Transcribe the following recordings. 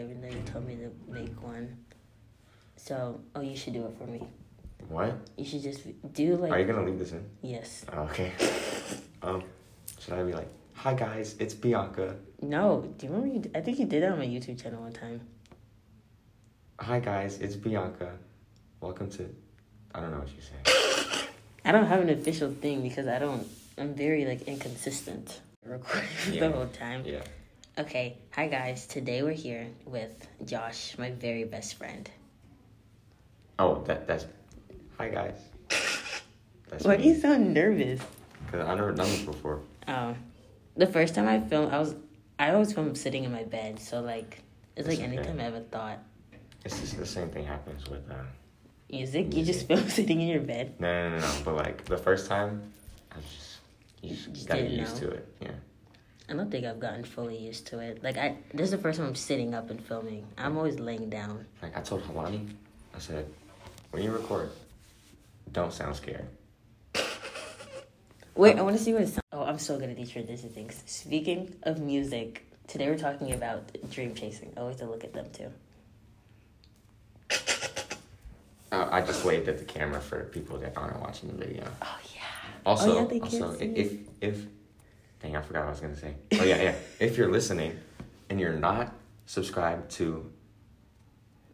even though you told me to make one. So, oh, you should do it for me. What? You should just do like Are you gonna leave this in? yes. Oh, okay. um, should I be like, "Hi guys, it's Bianca." No, do you remember? You, I think you did that on my YouTube channel one time. Hi guys, it's Bianca. Welcome to. I don't know what you say. I don't have an official thing because I don't. I'm very like inconsistent. Recording Yeah. the whole time. Yeah. Okay, hi guys. Today we're here with Josh, my very best friend. Oh, that that's. Hi guys. That's Why do you sound nervous? Because I've never done this before. Oh, the first time I filmed, I was I always film sitting in my bed. So like, it's like It's okay. anytime I ever thought, It's just the same thing happens with. Uh, music, you just film sitting in your bed. no, no, no, no. But like the first time, I just you just, Just gotta get used know. to it. Yeah. I don't think I've gotten fully used to it. Like I, this is the first time I'm sitting up and filming. I'm always laying down. Like I told Halani, I said, when you record, don't sound scared. Wait, I want to see what it sounds. Oh, I'm so good at these transition things. Speaking of music, today we're talking about dream chasing. I always to look at them too. Uh, I just waved at the camera for people that aren't watching the video. Oh yeah. Also, Oh, yeah, also, see if if dang, I forgot what I was gonna say. Oh yeah, yeah. if you're listening and you're not subscribed to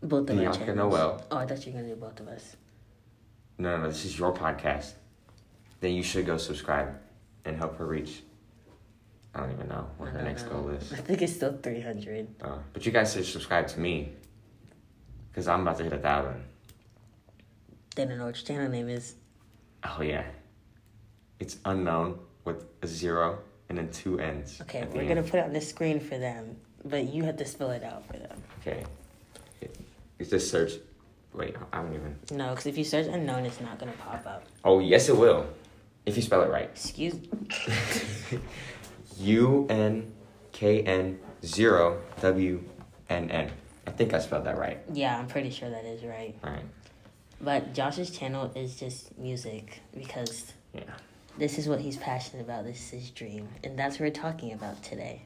Both of Bianca. Noel. Oh, I thought you were gonna do both of us. no, no, no, this is your podcast, then you should go subscribe and help her reach. I don't even know what her next know. goal is. I think it's still 300. Uh, but you guys should subscribe to me, cause I'm about to hit a thousand. They don't know what your channel name is. Oh yeah, it's unknown with a zero and then two ends. Okay, we're end. gonna put it on the screen for them, but you have to spell it out for them. Okay. It's just search. Wait, I don't even. No, because if you search unknown, it's not gonna pop up. Oh, yes, it will. If you spell it right. Excuse. me. U N K N zero W N N. I think I spelled that right. Yeah, I'm pretty sure that is right. All right. But Josh's channel is just music because Yeah. This is what he's passionate about. This is his dream, and that's what we're talking about today.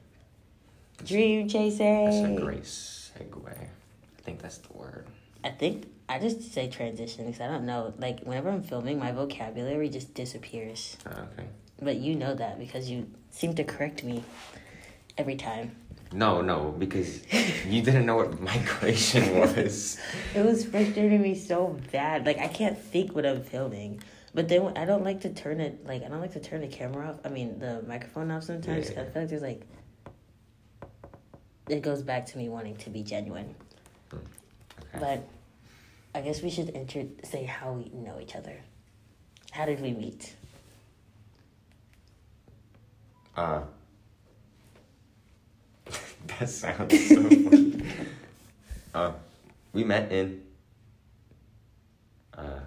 Dream chasing. That's a great segue. I think that's the word. I think I just say transition because I don't know. Like whenever I'm filming, my vocabulary just disappears. Uh, okay. But you know that because you seem to correct me every time. No, no, because you didn't know what migration was. It was frustrating me so bad. Like I can't think what I'm filming. But then I don't like to turn it like I don't like to turn the camera off. I mean the microphone off sometimes. Yeah. I feel like there's like it goes back to me wanting to be genuine. Okay. But I guess we should enter say how we know each other. How did we meet? Uh, that sounds so funny. uh, we met in. Uh,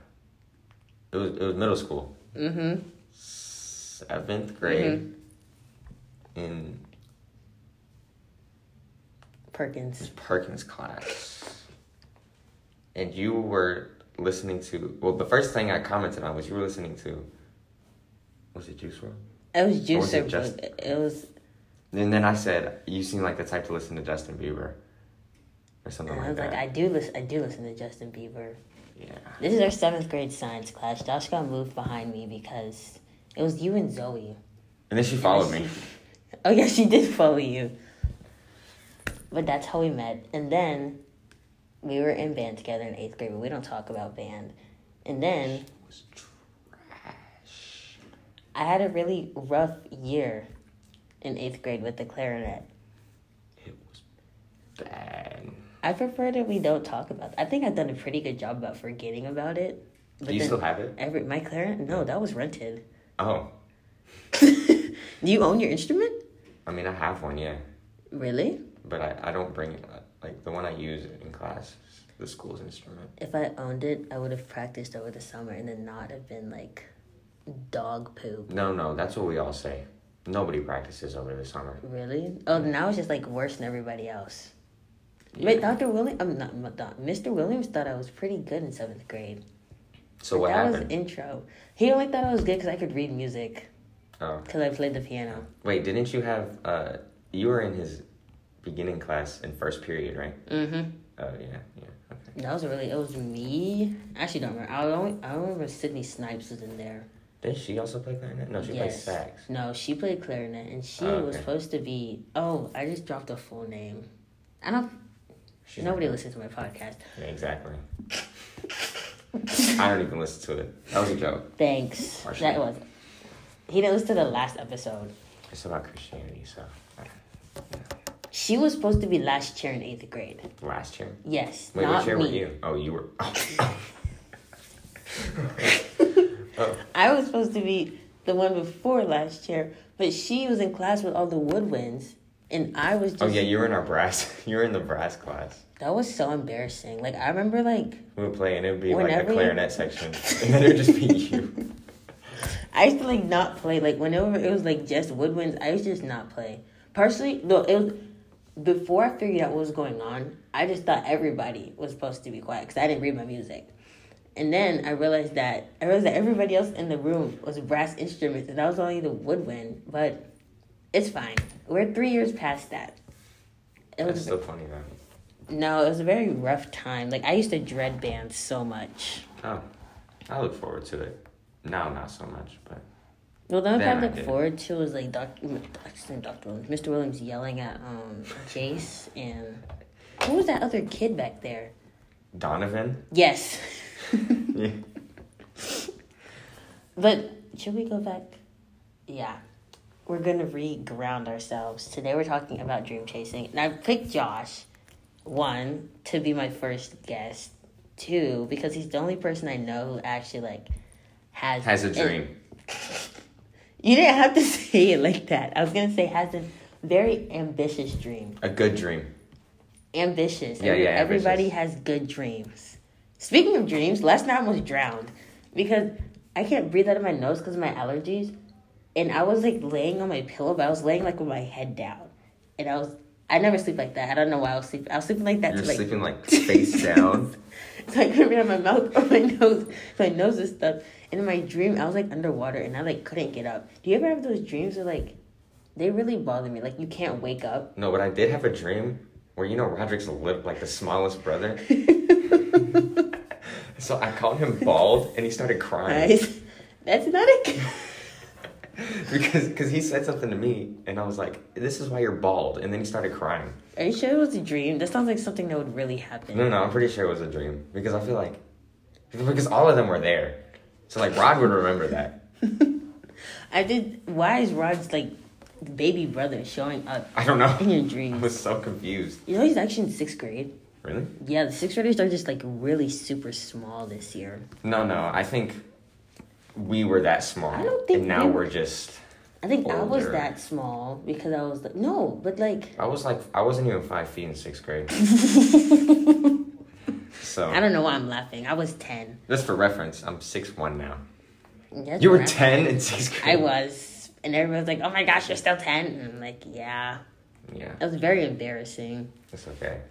it was it was middle school, Mm-hmm. seventh grade. In Perkins. Perkins class, and you were listening to. Well, the first thing I commented on was you were listening to. Was it Juice WRLD? It was was Juicer, it it was And then I said, "You seem like the type to listen to Justin Bieber, or something like was that." like, I do listen I do listen to Justin Bieber. Yeah. This is our seventh grade science class. Josh got moved behind me because it was you and Zoe. And then she followed me. Oh yeah, she did follow you. But that's how we met. And then we were in band together in eighth grade, but we don't talk about band. And then It was trash. I had a really rough year in eighth grade with the clarinet. It was bad. I prefer that we don't talk about. I think I've done a pretty good job about forgetting about it. But Do you still have it? every my clarinet? No, that was rented. Oh, Do you own your instrument? I mean, I have one, yeah, Really? but I, I don't bring it. Like the one I use in class, the school's instrument. If I owned it, I would have practiced over the summer and then not have been like dog poop. No, no, that's what we all say. Nobody practices over the summer. Really? Oh, now it's just like worse than everybody else. Yeah. Wait, Dr. Williams, I'm not, not Mr. Williams thought I was pretty good in seventh grade. So what that happened? was intro. He only thought I was good because I could read music oh, because I played the piano. wait, didn't you have? Uh, you were in his beginning class in first period, right? Mm-hmm. Oh yeah, yeah. Okay. That was really. It was me. I actually don't remember. I only. I remember Sydney Snipes was in there. Did she also play clarinet? No, she played sax. No, she played clarinet, and she Oh, was supposed to be. Oh, I just dropped a full name. I don't. She's nobody listens to my podcast. Yeah, exactly. I don't even listen to it. That was a joke. Thanks. That was. He didn't listen to the last episode. It's about Christianity, so okay. She was supposed to be last chair in eighth grade. last year. Yes, Wait, not what year me. were you? Oh, you were. Oh. oh. I was supposed to be the one before last chair, but she was in class with all the woodwinds, and I was just. Oh yeah, you were in our brass. You were in the brass class. That was so embarrassing. Like I remember, like We would play, and it would be like the clarinet section, and then it would just be you. I used to like not play. Like whenever it was like just woodwinds, I used to just not play. Personally, though, it was before I figured out what was going on. I just thought everybody was supposed to be quiet because I didn't read my music. And then I realized that I realized that everybody else in the room was brass instruments, and I was only the woodwind. But it's fine. We're three years past that. It That's was still funny though. no, it was a very rough time. Like I used to dread bands so much. Oh, I look forward to it. Now, not so much, but Well, the only thing I I look did. forward to was like Doc, Dr. Dr. Williams, Mr. Williams yelling at um Jace and who was that other kid back there? Donovan. Yes, Yeah. but should we go back? Yeah, we're gonna re-ground ourselves. Today we're talking about dream chasing, and I picked Josh, one to be my first guest, two because he's the only person I know who actually like has Has a dream. You didn't have to say it like that. I was gonna say has a very ambitious dream. A good dream. Ambitious. Yeah, yeah, Everybody ambitious. has good dreams. Speaking of dreams, last night I almost drowned because I can't breathe out of my nose because of my allergies, and I was like laying on my pillow, but I was laying like with my head down, and I was. I never sleep like that. I don't know why I was sleeping. I was sleeping like that. You're to, like, sleeping like face down. so I couldn't out my mouth or my nose. My nose is stuck. And in my dream, I was like underwater and I like couldn't get up. Do you ever have those dreams where like they really bother me? Like you can't wake up. No, but I did have a dream where you know Roderick's lip like the smallest brother. so I called him bald, and he started crying Guys, that's not a. because because he said something to me, and I was like, "This is why you're bald," and then he started crying. Are you sure it was a dream? That sounds like something that would really happen. No, no, I'm pretty sure it was a dream because I feel like because all of them were there, so like Rod would remember that. I did. Why is Rod's like baby brother showing up I don't know. in your I was so confused. You know he's actually in sixth grade. Really? Yeah, the sixth graders are just like really super small this year. No, no. I think we were that small, I don't think and now we we're were- just. I think I was that small because I was like no, but like I was like I wasn't even five feet in sixth grade. so I don't know why I'm laughing. I was ten. just for reference, I'm six one now. That's You were ten in sixth grade. I was, and everyone was like, "Oh my gosh, you're still 10. And I'm like, "Yeah." Yeah, It was very embarrassing. it's okay.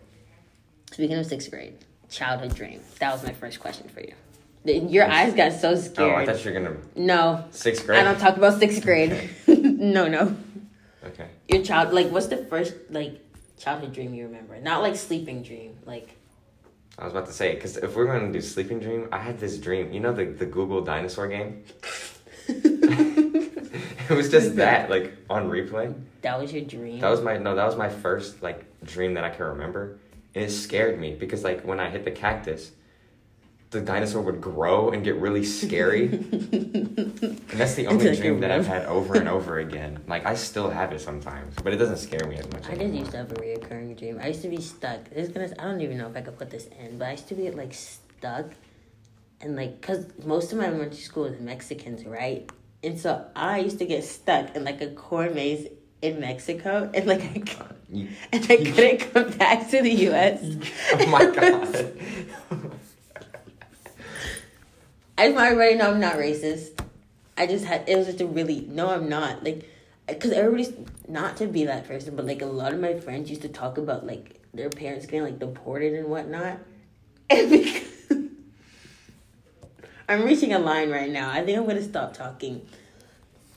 Speaking of sixth grade, childhood dream. That was my first question for you. Your eyes got so scared. Oh, I thought you were gonna no, sixth grade. I don't talk about sixth grade. no, no. Okay. Your child, like, what's the first like childhood dream you remember? Not like sleeping dream, like. I was about to say because if we're gonna do sleeping dream, I had this dream. You know the the Google dinosaur game. it was just that like on replay. That was your dream. That was my no. That was my first like dream that I can remember, and it scared me because like when I hit the cactus, the dinosaur would grow and get really scary, and that's the only Like dream that I've had over and over again. Like I still have it sometimes, but it doesn't scare me as much. I did anymore. used to have a reoccurring dream. I used to be stuck. This is gonna. I don't even know if I could put this in, but I used to be like stuck, and like, cause most of my elementary school was Mexicans, right? And so I used to get stuck in like a corn maze in Mexico, and like, I, You- and I couldn't come back to the U.S. oh my god. I just want everybody to know I'm not racist. I just had it was just a really no, I'm not like because everybody's not to be that person, but like a lot of my friends used to talk about like their parents getting like deported and whatnot. And because I'm reaching a line right now. I think I'm gonna stop talking.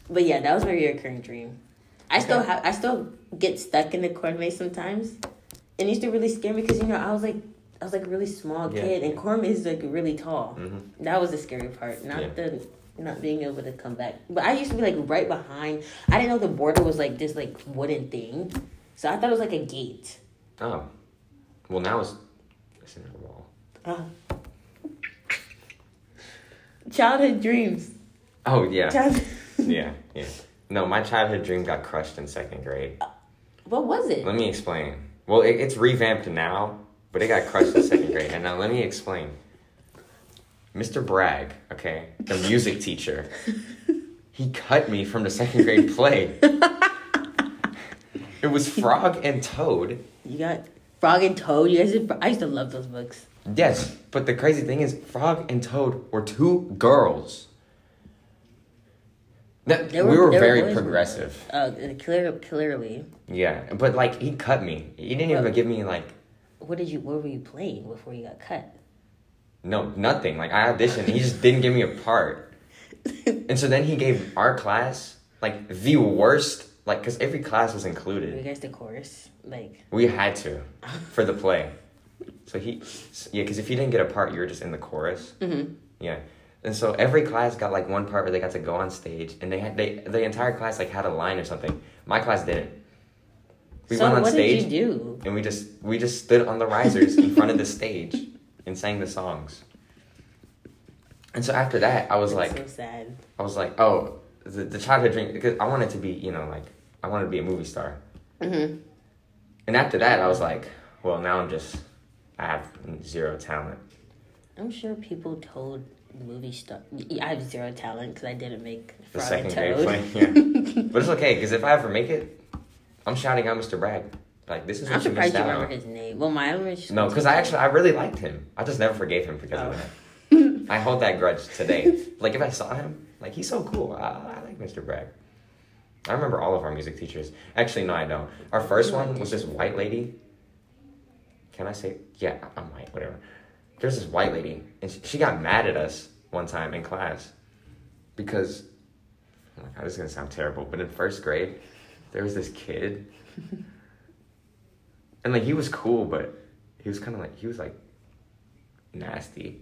But yeah, that was my recurring dream. I I still have. I still get stuck in the corn maze sometimes. And it used to really scare me because you know I was like I was like a really small Yeah. kid and corn maze is like really tall. hmm That was the scary part, not Yeah. the not being able to come back. But I used to be like right behind. I didn't know the border was like this like wooden thing, so I thought it was like a gate. Oh, well now it's it's in a wall. Uh, childhood dreams. Oh yeah, Child- yeah, yeah. No, my childhood dream got crushed in second grade. what was it? Let me explain. Well, it, it's revamped now, but it got crushed in second grade. And now let me explain. Mr. Bragg, okay, the music teacher, he cut me from the second grade play. It was Frog and Toad. You got Frog and Toad. You guys, did, I used to love those books. Yes, but the crazy thing is, Frog and Toad were two girls. That, They we were- were were very boys. progressive. Uh, clear, clearly. Yeah, but like he cut me. He didn't even Well- give me like What did you? What were you playing before you got cut? no nothing. Like I auditioned, he just didn't give me a part. And so then he gave our class like the worst, like because every class was Were you included. guys the chorus? Like, We had to for the play. So he, yeah, because if you didn't get a part, you were just in the chorus. mm-hmm. Yeah. And so every class got like one part where they got to go on stage, and they had they the entire class like had a line or something. My class didn't. We so went on what stage did you do? and we just we just stood on the risers in front of the stage and sang the songs. And so after that, I was That's like, so sad. I was like, oh, the, the childhood dream because I wanted to be, you know, like I wanted to be a movie star. Mm-hmm. And after that, I was like, well, now I'm just I have zero talent. I'm sure people told movie star. I have zero talent because I didn't make The second grade play, yeah. but it's okay because if I ever make it, I'm shouting out Mr. Bragg. Like this is I'm you surprised missed you out remember on. his name. Well, my elementary school No, because I actually I really liked him. I just never forgave him because of Oh. that. I hold that grudge today. Like if I saw him, like he's so cool. I, I like Mr. Bragg. I remember all of our music teachers. Actually, no, I don't. Our first one was this white lady. Can I say? Yeah, I'm white. Whatever. There's this white lady, and she, she got mad at us one time in class because. Oh my god, this is gonna sound terrible, but in first grade, there was this kid, and like he was cool, but he was kind of like he was like nasty.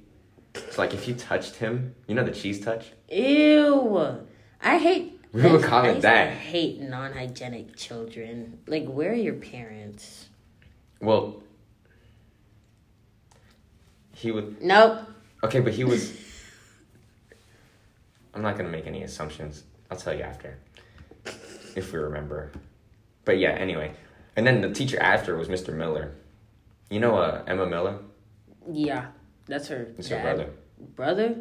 So like if you touched him, you know the cheese touch. Ew. I hate. We would call I that. hate non-hygienic children. Like, where are your parents? Well, he would Nope. okay, but he was. I'm not gonna make any assumptions. I'll tell you after, if we remember. But yeah, anyway, and then the teacher after was Mr. Miller. You know, uh, Emma Miller. Yeah, that's her. It's her brother. Brother.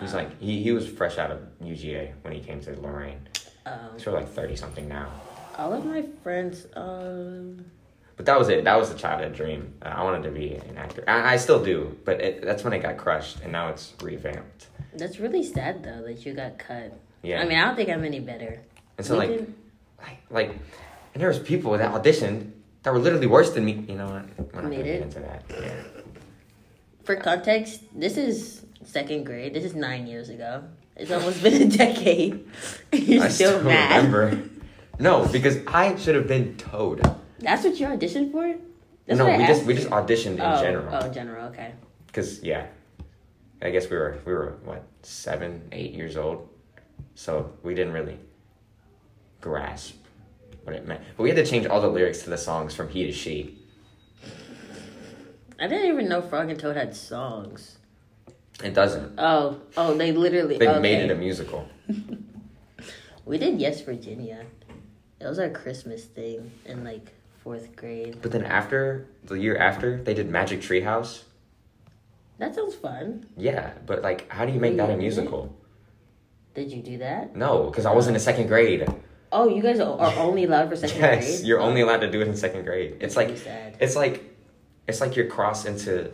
He's Uh, like he, he was fresh out of UGA when he came to Lorraine. Um, He's sort of like thirty something now. all of my friends. Um, But that was it. That was the childhood dream. Uh, I wanted to be an actor. I, I still do, but it, that's when it got crushed, and now it's revamped. that's really sad though that you got cut. Yeah. I mean, I don't think I'm any better. And so We like, like, like, and there was people that auditioned that were literally worse than me. You know what? We're not Made it? into that. Yeah. For context, this is second grade. This is nine years ago. It's almost been a decade. You're I still, still mad. remember. No, because I should have been Toad. That's what you auditioned for. That's no, we just we just auditioned in oh, general. Oh, general. Okay. Cause yeah, I guess we were we were what seven, eight years old, so we didn't really grasp what it meant. But we had to change all the lyrics to the songs from he to she. I didn't even know Frog and Toad had songs. It doesn't. Oh, oh, they literally. They okay. made it a musical. We did Yes Virginia. It was our Christmas thing in like fourth grade. But then after the year after, they did Magic Treehouse. That sounds fun. Yeah, but like, how do you make that a musical? Did you do that? No, because I was in the second grade. Oh, you guys are only allowed for second Yes, grade. you're only allowed to do it in second grade. It's like it's like it's like you're crossed into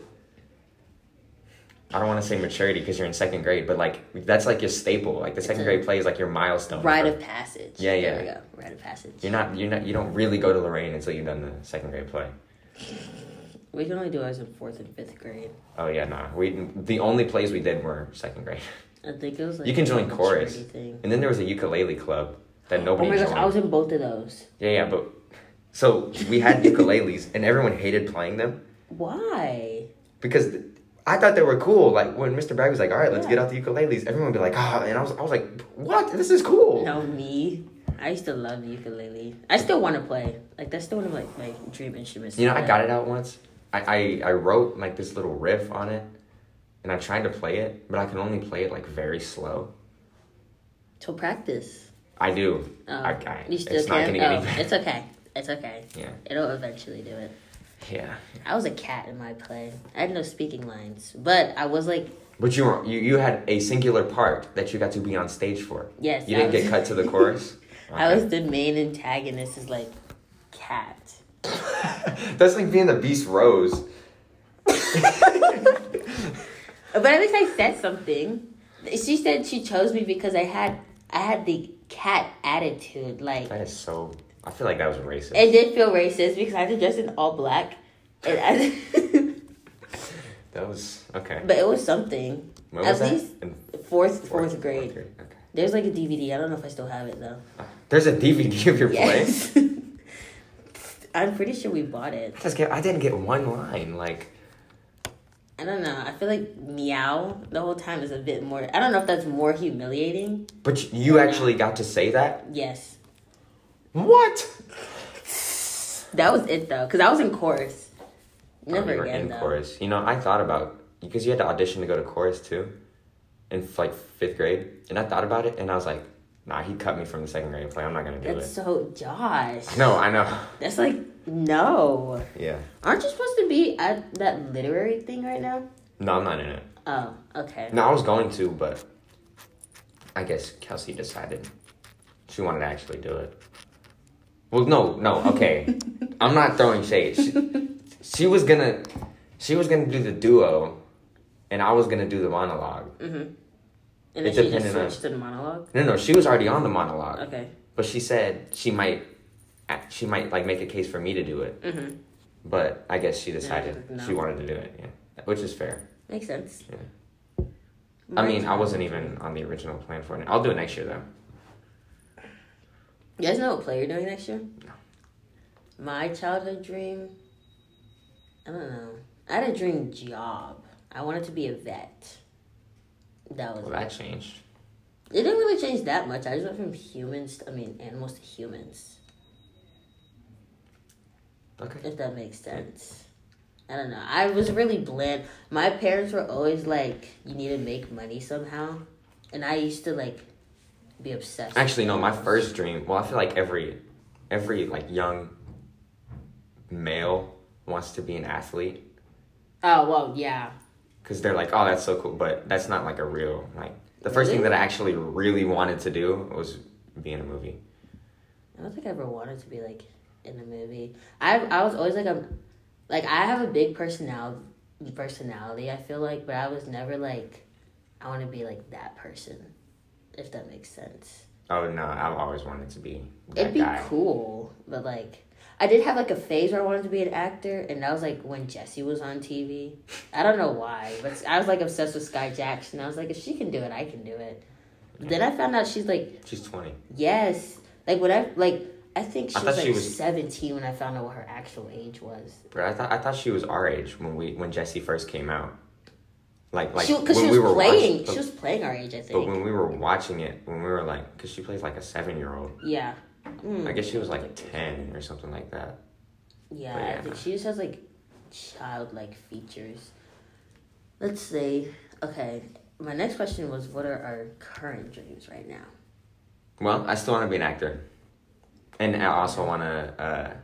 I don't want to say maturity because you're in second grade, but like that's like your staple. Like the second grade play is like your milestone. Rite of passage. Yeah, There yeah. we go. Rite of passage. You're not you're not you don't really go to Lorraine until you've done the second grade play. We can only do ours in fourth and fifth grade. Oh yeah, nah. We the only plays we did were second grade. I think it was like You can join chorus. And then there was a ukulele club. That Oh nobody my gosh, joined. I was in both of those. Yeah, yeah, but so we had ukuleles and everyone hated playing them Why? because I thought they were cool. Like when Mr. Bragg was like, "All right, let's Yeah. get out the ukuleles," everyone would be like, "Ah," and I was, I was like, "What? This is cool." No, me. I used to love the ukulele. I still want to play. Like that's still one of like my dream instruments. You know, I got it out once. I, I I wrote like this little riff on it, and I tried to play it, but I can only play it like very slow. So practice. I do. Oh, I, I, you still it's not can. Oh, any Oh, it's okay. It's okay. Yeah, It'll eventually do it. yeah. I was a cat in my play. I had no speaking lines, but I was like, But you were you, you had a singular part that you got to be on stage for. yes. You I didn't was, get cut to the chorus. I was the main antagonist. Is like cat. That's like being the Beast Rose. But at least I said something. She said she chose me because I had I had the cat attitude. Like That is so. I feel like that was racist. it did feel racist because I had to dress in all black. And I, that was okay. but it was something. When at was least In Fourth fourth grade. Okay. There's like a DVD. I don't know if I still have it though. Ah, there's a DVD of your play. I'm pretty sure we bought it. I just get. I didn't get one line. Like I don't know. I feel like meow the whole time is a bit more. I don't know if that's more humiliating. But you actually got to say that? Yes, What? that was it though, because I was in chorus. Oh, Never Oh, you were again in though. chorus. You know, I thought about because you had to audition to go to chorus too, in like fifth grade, and I thought about it, and I was like, Nah, he cut me from the second grade play. I'm not gonna do That's it. so Josh. No, I know. That's like no. Yeah. Aren't you supposed to be at that literary thing right now? No, I'm not in it. Oh, okay. No, I was going to, but I guess Kelsey decided she wanted to actually do it. Well, no, no, okay. I'm not throwing shade. She, she was gonna, she was gonna do the duo, and I was gonna do the monologue. Mm-hmm. It And then she just depended on- switched to the monologue. No, no, she was already on the monologue, Okay. but she said she might, she might like make a case for me to do it. Mm-hmm. But I guess she decided no. she wanted to do it. Yeah, which is fair. Makes sense. Yeah. I mean, I wasn't even on the original plan for it. I'll do it next year though. You guys know what play you're doing next year? No. My childhood dream. I don't know. I had a dream job. I wanted to be a vet. That was Well, that changed. It didn't really change that much. I just went from humans, to, I mean, animals to humans. Okay. If that makes sense. I don't know. I was really bland. My parents were always like, "You need to make money somehow," and I used to like be obsessed. Actually, no. My first dream. Well, I feel like every, every like young male wants to be an athlete Oh well, yeah. Because they're like, oh, that's so cool. But that's not like a real like. The first thing that I actually really wanted to do was be in a movie. I don't think I ever wanted to be like in a movie. I I was always like a like I have a big personality personality. I feel like, but I was never like I want to be like that person. If that makes sense. Oh no, I've always wanted to be that It'd be guy. cool, but like I did have like a phase where I wanted to be an actor, and that was like when Jessie was on TV. I don't know why, but I was like obsessed with Skai Jackson. I was like, if she can do it, I can do it. But then I found out she's like, She's twenty. yes, like when I like I think she I was like she was- seventeen when I found out what her actual age was. But I thought I thought she was our age when we when Jessie first came out. Like like Because she, when was we were playing, watching, she was playing our age, I think. but when we were watching it, when we were like, because she plays like a seven year old. yeah. Mm. I guess she was like ten or something like that. Yeah, But I think she just has like childlike features. Let's see. Okay, my next question was, what are our current dreams right now? Well, I still want to be an actor, and I also want to uh,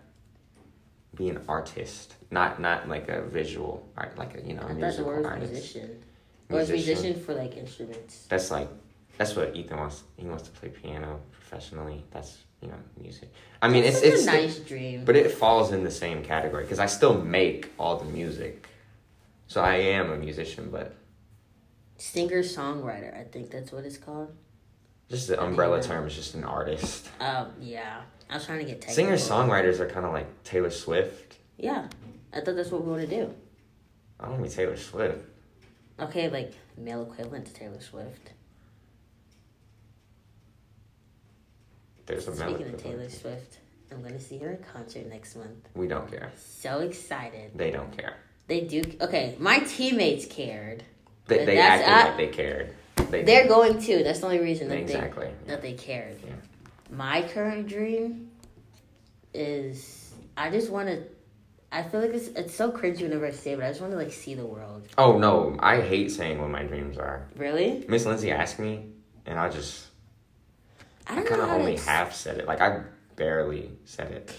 be an artist, not not like a visual art, like a you know the musical word artist. musician. Or Musician. musician for like instruments? That's like that's what Ethan wants. He wants to play piano professionally. That's you know music. I mean, it's it's a nice dream. But it falls in the same category because I still make all the music. So I am a musician, but Singer songwriter, I think that's what it's called. just the umbrella term is just an artist. Um, yeah. I was trying to get technical. Singer songwriters are kind of like Taylor Swift. Yeah, I thought that's what we want to do. I don't want to be Taylor Swift. Okay, like male equivalent to Taylor Swift. There's a Speaking melody. of Taylor Swift, I'm gonna see her in concert next month. We don't care. So excited. They don't care. They do. Okay, my teammates cared. They, they acted like they cared. They They're going too. That's the only reason that exactly. they that they cared. Yeah. My current dream is I just want to. I feel like it's it's so cringy whenever I say it, but I just want to like see the world. Oh no, I hate saying what my dreams are. Really? Miss Lindsay asked me, and I just I I don't kind know of how to. only ex- half said it. Like I barely said it.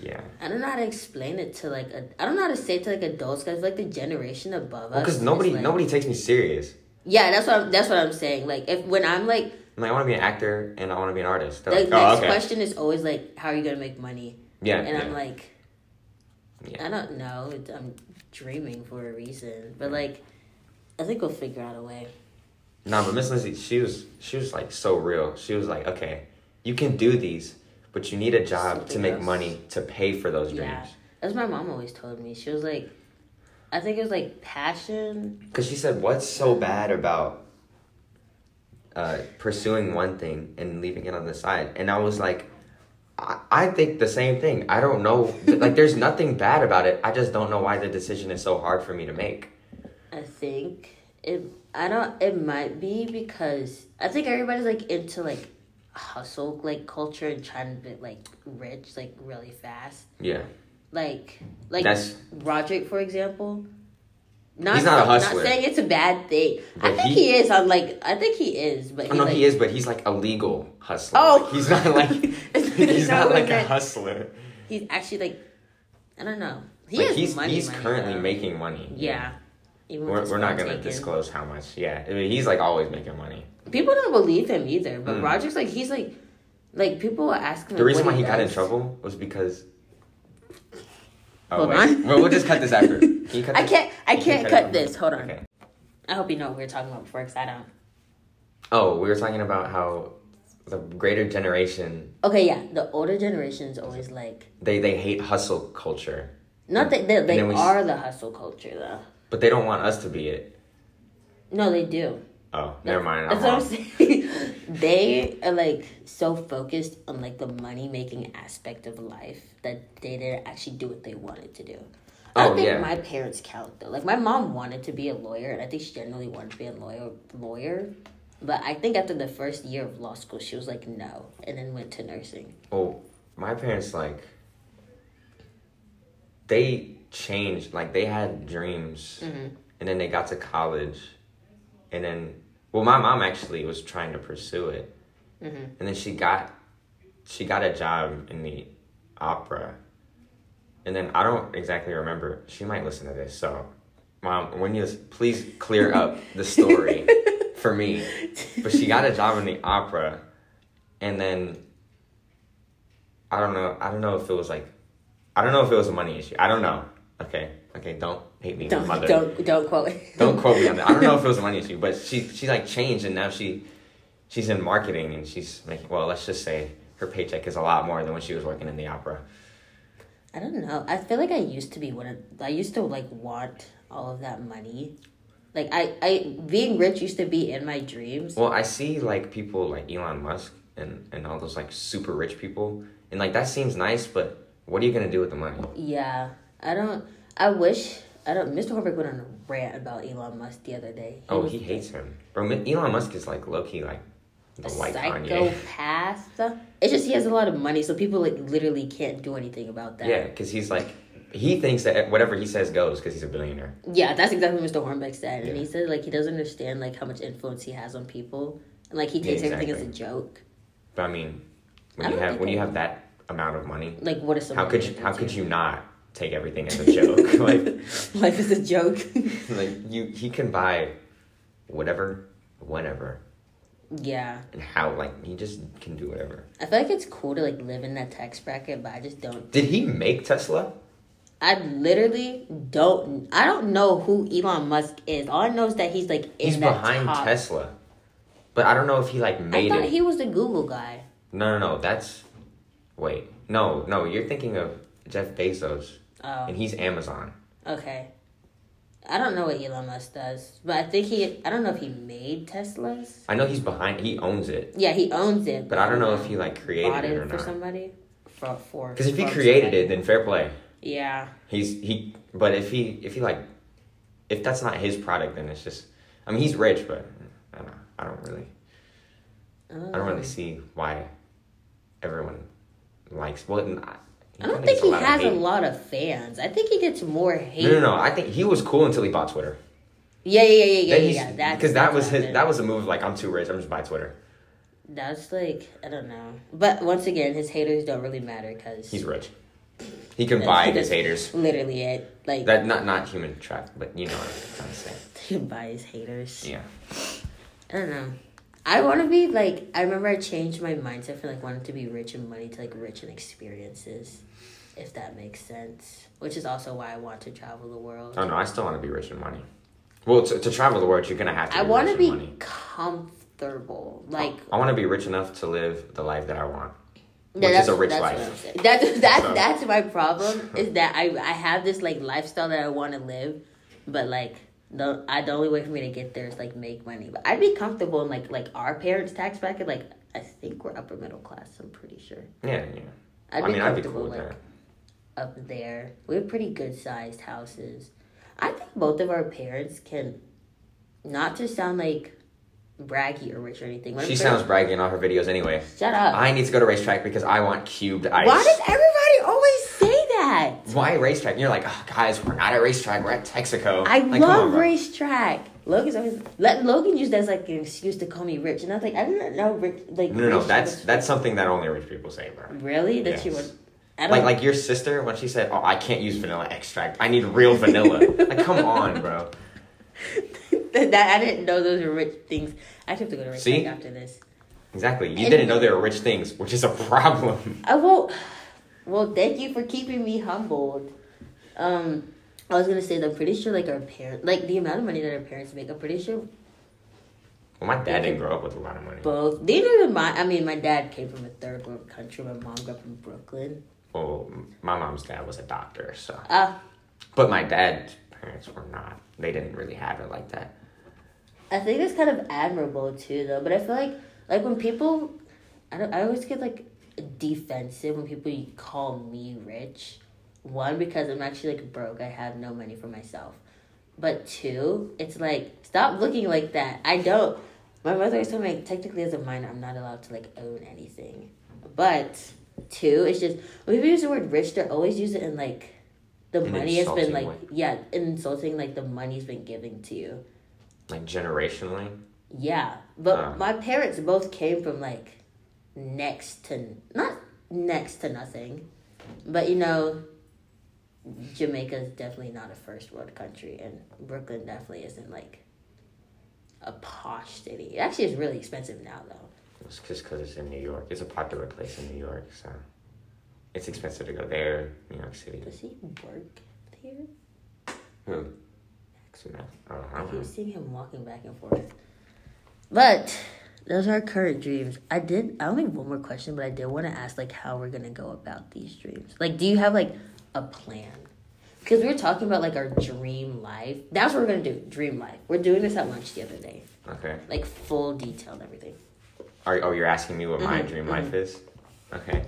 Yeah. I don't know how to explain it to like a. I don't know how to say it to like adults because like the generation above Well, us. because nobody like- nobody takes me serious. Yeah, that's what I'm, that's what I'm saying. Like if when I'm like I'm like, I want to be an actor and I want to be an artist. They're the like, next oh, okay. question is always like, how are you gonna make money? Yeah. And yeah. I'm like, Yeah. I don't know. It's- I'm dreaming for a reason, but like, I think we'll figure out a way. No, but Miss Lindsay, she was she was like so real. She was like, okay, you can do these, but you need a job to make else. money to pay for those dreams. Yeah, that's my mom always told me. She was like, I think it was like passion. Because she said, what's so bad about uh, pursuing one thing and leaving it on the side? And I was like, I, I think the same thing. I don't know. like, there's nothing bad about it. I just don't know why the decision is so hard for me to make. I think it. I don't. It might be because I think everybody's like into like hustle like culture and trying to be like rich like really fast. Yeah. Like like That's- Roderick for example. Not He's not a hustler. Not saying it's a bad thing. I think he- he, is. I'm like I think he is, but Oh, no, like, he is, but he's like a legal hustler. Oh. Like, he's not like he's not like a hustler. He's actually like I don't know. He like he's money. he's money, currently though. making money. Yeah. Even We're, we're not gonna taken. disclose how much. Yeah, I mean, he's like always making money. People don't believe him either, but Mm. Roderick's like he's like like people will ask him. The reason why he got in trouble was because. Oh Hold wait, on. well we'll just cut this after. Can you cut I this? can't. I You can't it cut this. Hold on. Okay. I hope you know what we were talking about before, because I don't. Oh, we were talking about how the greater generation Okay, yeah, the older generation is always like they they hate hustle culture, not that they, they then we s- are the hustle culture though. But they don't want us to be it. No, they do. Oh, never mind. I'm That's what I'm saying. they are like so focused on like the money making aspect of life that they didn't actually do what they wanted to do. I Oh, think yeah. my parents count though. Like my mom wanted to be a lawyer, and I think she generally wanted to be a lawyer. Lawyer, but I think after the first year of law school, she was like no, and then went to nursing. Oh, my parents like they changed. Like they had dreams, Mhm. and then they got to college, and then well, my mom actually was trying to pursue it, Mhm. and then she got she got a job in the opera, and then I don't exactly remember. She might listen to this, so mom, when you please clear up the story for me. But she got a job in the opera, and then I don't know. I don't know if it was like, I don't know if it was a money issue. I don't know. Okay, okay, don't hate me, Don't mother. don't don't quote. me. Don't quote me on that. I don't know if it was a money issue, but she she like changed and now she she's in marketing and she's making well, let's just say her paycheck is a lot more than when she was working in the opera. I don't know. I feel like I used to be one of. I used to like want all of that money. Like I, I being rich used to be in my dreams. Well, I see like people like Elon Musk and and all those like super rich people, and like that seems nice, but what are you gonna do with the money? Yeah, I don't. I wish I don't. Mr. Horvath went on a rant about Elon Musk the other day. Oh, he hates him, bro. Elon Musk is like low key like the a white Kanye. psychopath. It's just he has a lot of money, so people like literally can't do anything about that. Yeah, because he's like he thinks that whatever he says goes because he's a billionaire. Yeah, that's exactly what Mr. Hornbeck said, and he said like he doesn't understand like how much influence he has on people, and like he Yeah, takes everything as a joke. But I mean, when I you have when you have that amount of money, Like, what is how could you how could you not take everything as a joke? like Life is a joke. like you he can buy whatever, whenever, yeah, and how like he just can do whatever. I feel like it's cool to like live in that tax bracket, but I just don't. Did he make Tesla? I literally don't. I don't know who Elon Musk is. All I know is that he's like in He's behind top. Tesla. But I don't know if he like I made thought it. he was the Google guy. No, no, no. That's wait. No, no. You're thinking of Jeff Bezos, Oh, and he's Amazon. okay. I don't know what Elon Musk does, but I think he. I don't know if he made Teslas. I know he's behind. He owns it, Yeah, he owns it, but I don't know if he like created it it or for not. somebody. For for Because if he created somebody. it, then fair play. yeah, He's he. But if he if he like, if that's not his product, then it's just. I mean, he's rich, but I don't. I don't really. I don't really oh. see why everyone likes. Well, I, don't think he has a lot of fans. I think he gets more hate. No, no, no. I think he was cool until he bought Twitter. Yeah, yeah, yeah, yeah, yeah. Yeah. Because that was his. That was a move. Like I'm too rich. I'm just buy Twitter. That's like I don't know, but once again, his haters don't really matter because He's rich. He can buy his haters. literally it. Like That not not human trap, but you know what I'm trying to say. he can buy his haters. Yeah. I don't know. I want to be like. I remember I changed my mindset from like wanting to be rich and money to like rich in experiences, if that makes sense. Which is also why I want to travel the world. Oh no, I still want to be rich in money. Well, to, to travel the world, you're gonna have to. I want to be money. comfortable. Oh, like I want to be rich enough to live the life that I want, Yeah, which is that's- a rich that's life. That's that's So- that's my problem is that I I have this like lifestyle that I want to live, but like the I the only way for me to get there is like make money. But I'd be comfortable in like like our parents' tax bracket. Like I think we're upper middle class. I'm pretty sure. Yeah, yeah. I'd I be mean, I'd be comfortable cool with like that. Up there. We have pretty good sized houses. I think both of our parents can, not to sound like braggy or rich or anything. She sounds braggy in all her videos anyway. Shut up. I need to go to RaceTrac because I want cubed ice. Why does everybody always say that? Why RaceTrac? And you're like, oh, guys, we're not at RaceTrac. We're at Texaco. I like, love on, RaceTrac. Logan's always let Logan use that as like an excuse to call me rich, and I was like, I didn't know rich. Like No, no, no. That's that's something that only rich people say, bro. really that you Yes. would. Like like your sister when she said, "Oh, I can't use vanilla extract. I need real vanilla." like, come on, bro. that, I didn't know those were rich things. I have to go to RaceTrac See? after this. Exactly. You And- didn't know they were rich things, which is a problem. I will. Well, thank you for keeping me humbled. Um, I was gonna say that I'm pretty sure like our parents, like the amount of money that our parents make, I'm pretty sure Well, my dad didn't grow up with a lot of money. both. Neither did my. I mean, my dad came from a third world country. My mom grew up in Brooklyn. Well, my mom's dad was a doctor, so. Ah, But my dad's parents were not. They didn't really have it like that. I think that's kind of admirable too, though. But I feel like like when people, I don't. I always get like defensive when people call me rich. One because I'm actually like broke. I have no money for myself. But two, it's like stop looking like that. I don't. My mother always told me like, technically as a minor, I'm not allowed to like own anything. But two, it's just when people use the word rich, they always use it in like the An money has been like way. yeah insulting like the money's been given to you. Like generationally. Yeah, but Uh. my parents both came from like next to not next to nothing, but you know, Jamaica is definitely not a first world country, and Brooklyn definitely isn't like a posh city. It actually is really expensive now, though. It's just because it's in New York. It's a popular place in New York, so it's expensive to go there, New York City. Does he work here? Who? Smith. Oh, I I don't know. keep seeing him walking back and forth. But those are our current dreams. I did. I only have one more question, but I did want to ask like how we're gonna go about these dreams. Like, do you have like a plan? Because we were talking about like our dream life. That's what we're gonna do. Dream life. We're doing this at lunch the other day. Okay. Like full detail and everything. Are, oh, you're asking me what my Mhm, dream mhm. life is? Okay.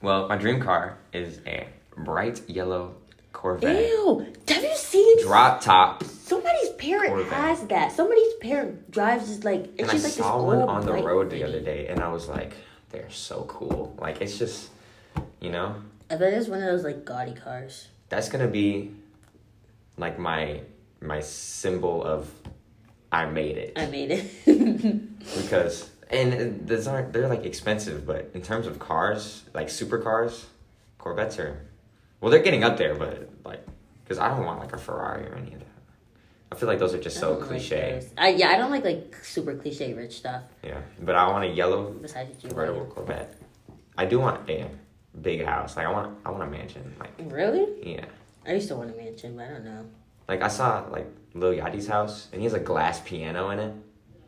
Well, my dream car is a bright yellow Corvette. Ew! Have you seen? Drop top. Somebody's parent Corvette. has that. Somebody's parent drives this like. And, And I like this saw one on the road the other day, and I was like, they're so cool. Like, it's just, you know, I bet it's one of those like gaudy cars. that's gonna be like my my symbol of I made it. I made it. because and those aren't they're like expensive but in terms of cars like supercars corvettes are well they're getting up there but like because i don't want like a ferrari or any of that i feel like those are just so don't like cliche. I yeah, I don't like like super cliche rich stuff. yeah but i want a yellow convertible corvette i do want a big house like i want i want a mansion like Really? yeah I used to want a mansion, but I don't know. like i saw like lil yachty's house and he has a glass piano in it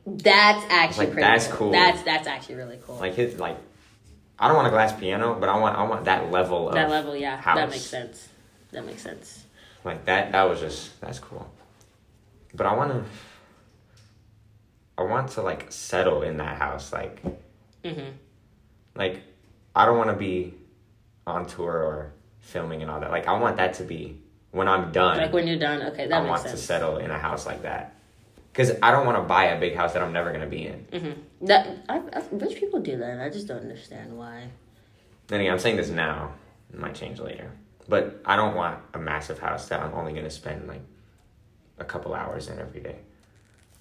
That's actually like, pretty that's cool. cool. That's that's actually really cool. like his like i don't want a glass piano but i want i want that level of that level, yeah, that makes sense. That makes sense. Like that that was just that's cool. But I wanna I want to like settle in that house. Like Mm-hmm. like I don't wanna be on tour or filming and all that. Like I want that to be when I'm done. Like when you're done, okay, that I makes want sense. to settle in a house like that. Cause I don't want to buy a big house that I'm never gonna be in. Mm-hmm. That I, I, rich people do that. I just don't understand why. Again, I'm saying this now. It might change later. But I don't want a massive house that I'm only gonna spend like a couple hours in every day.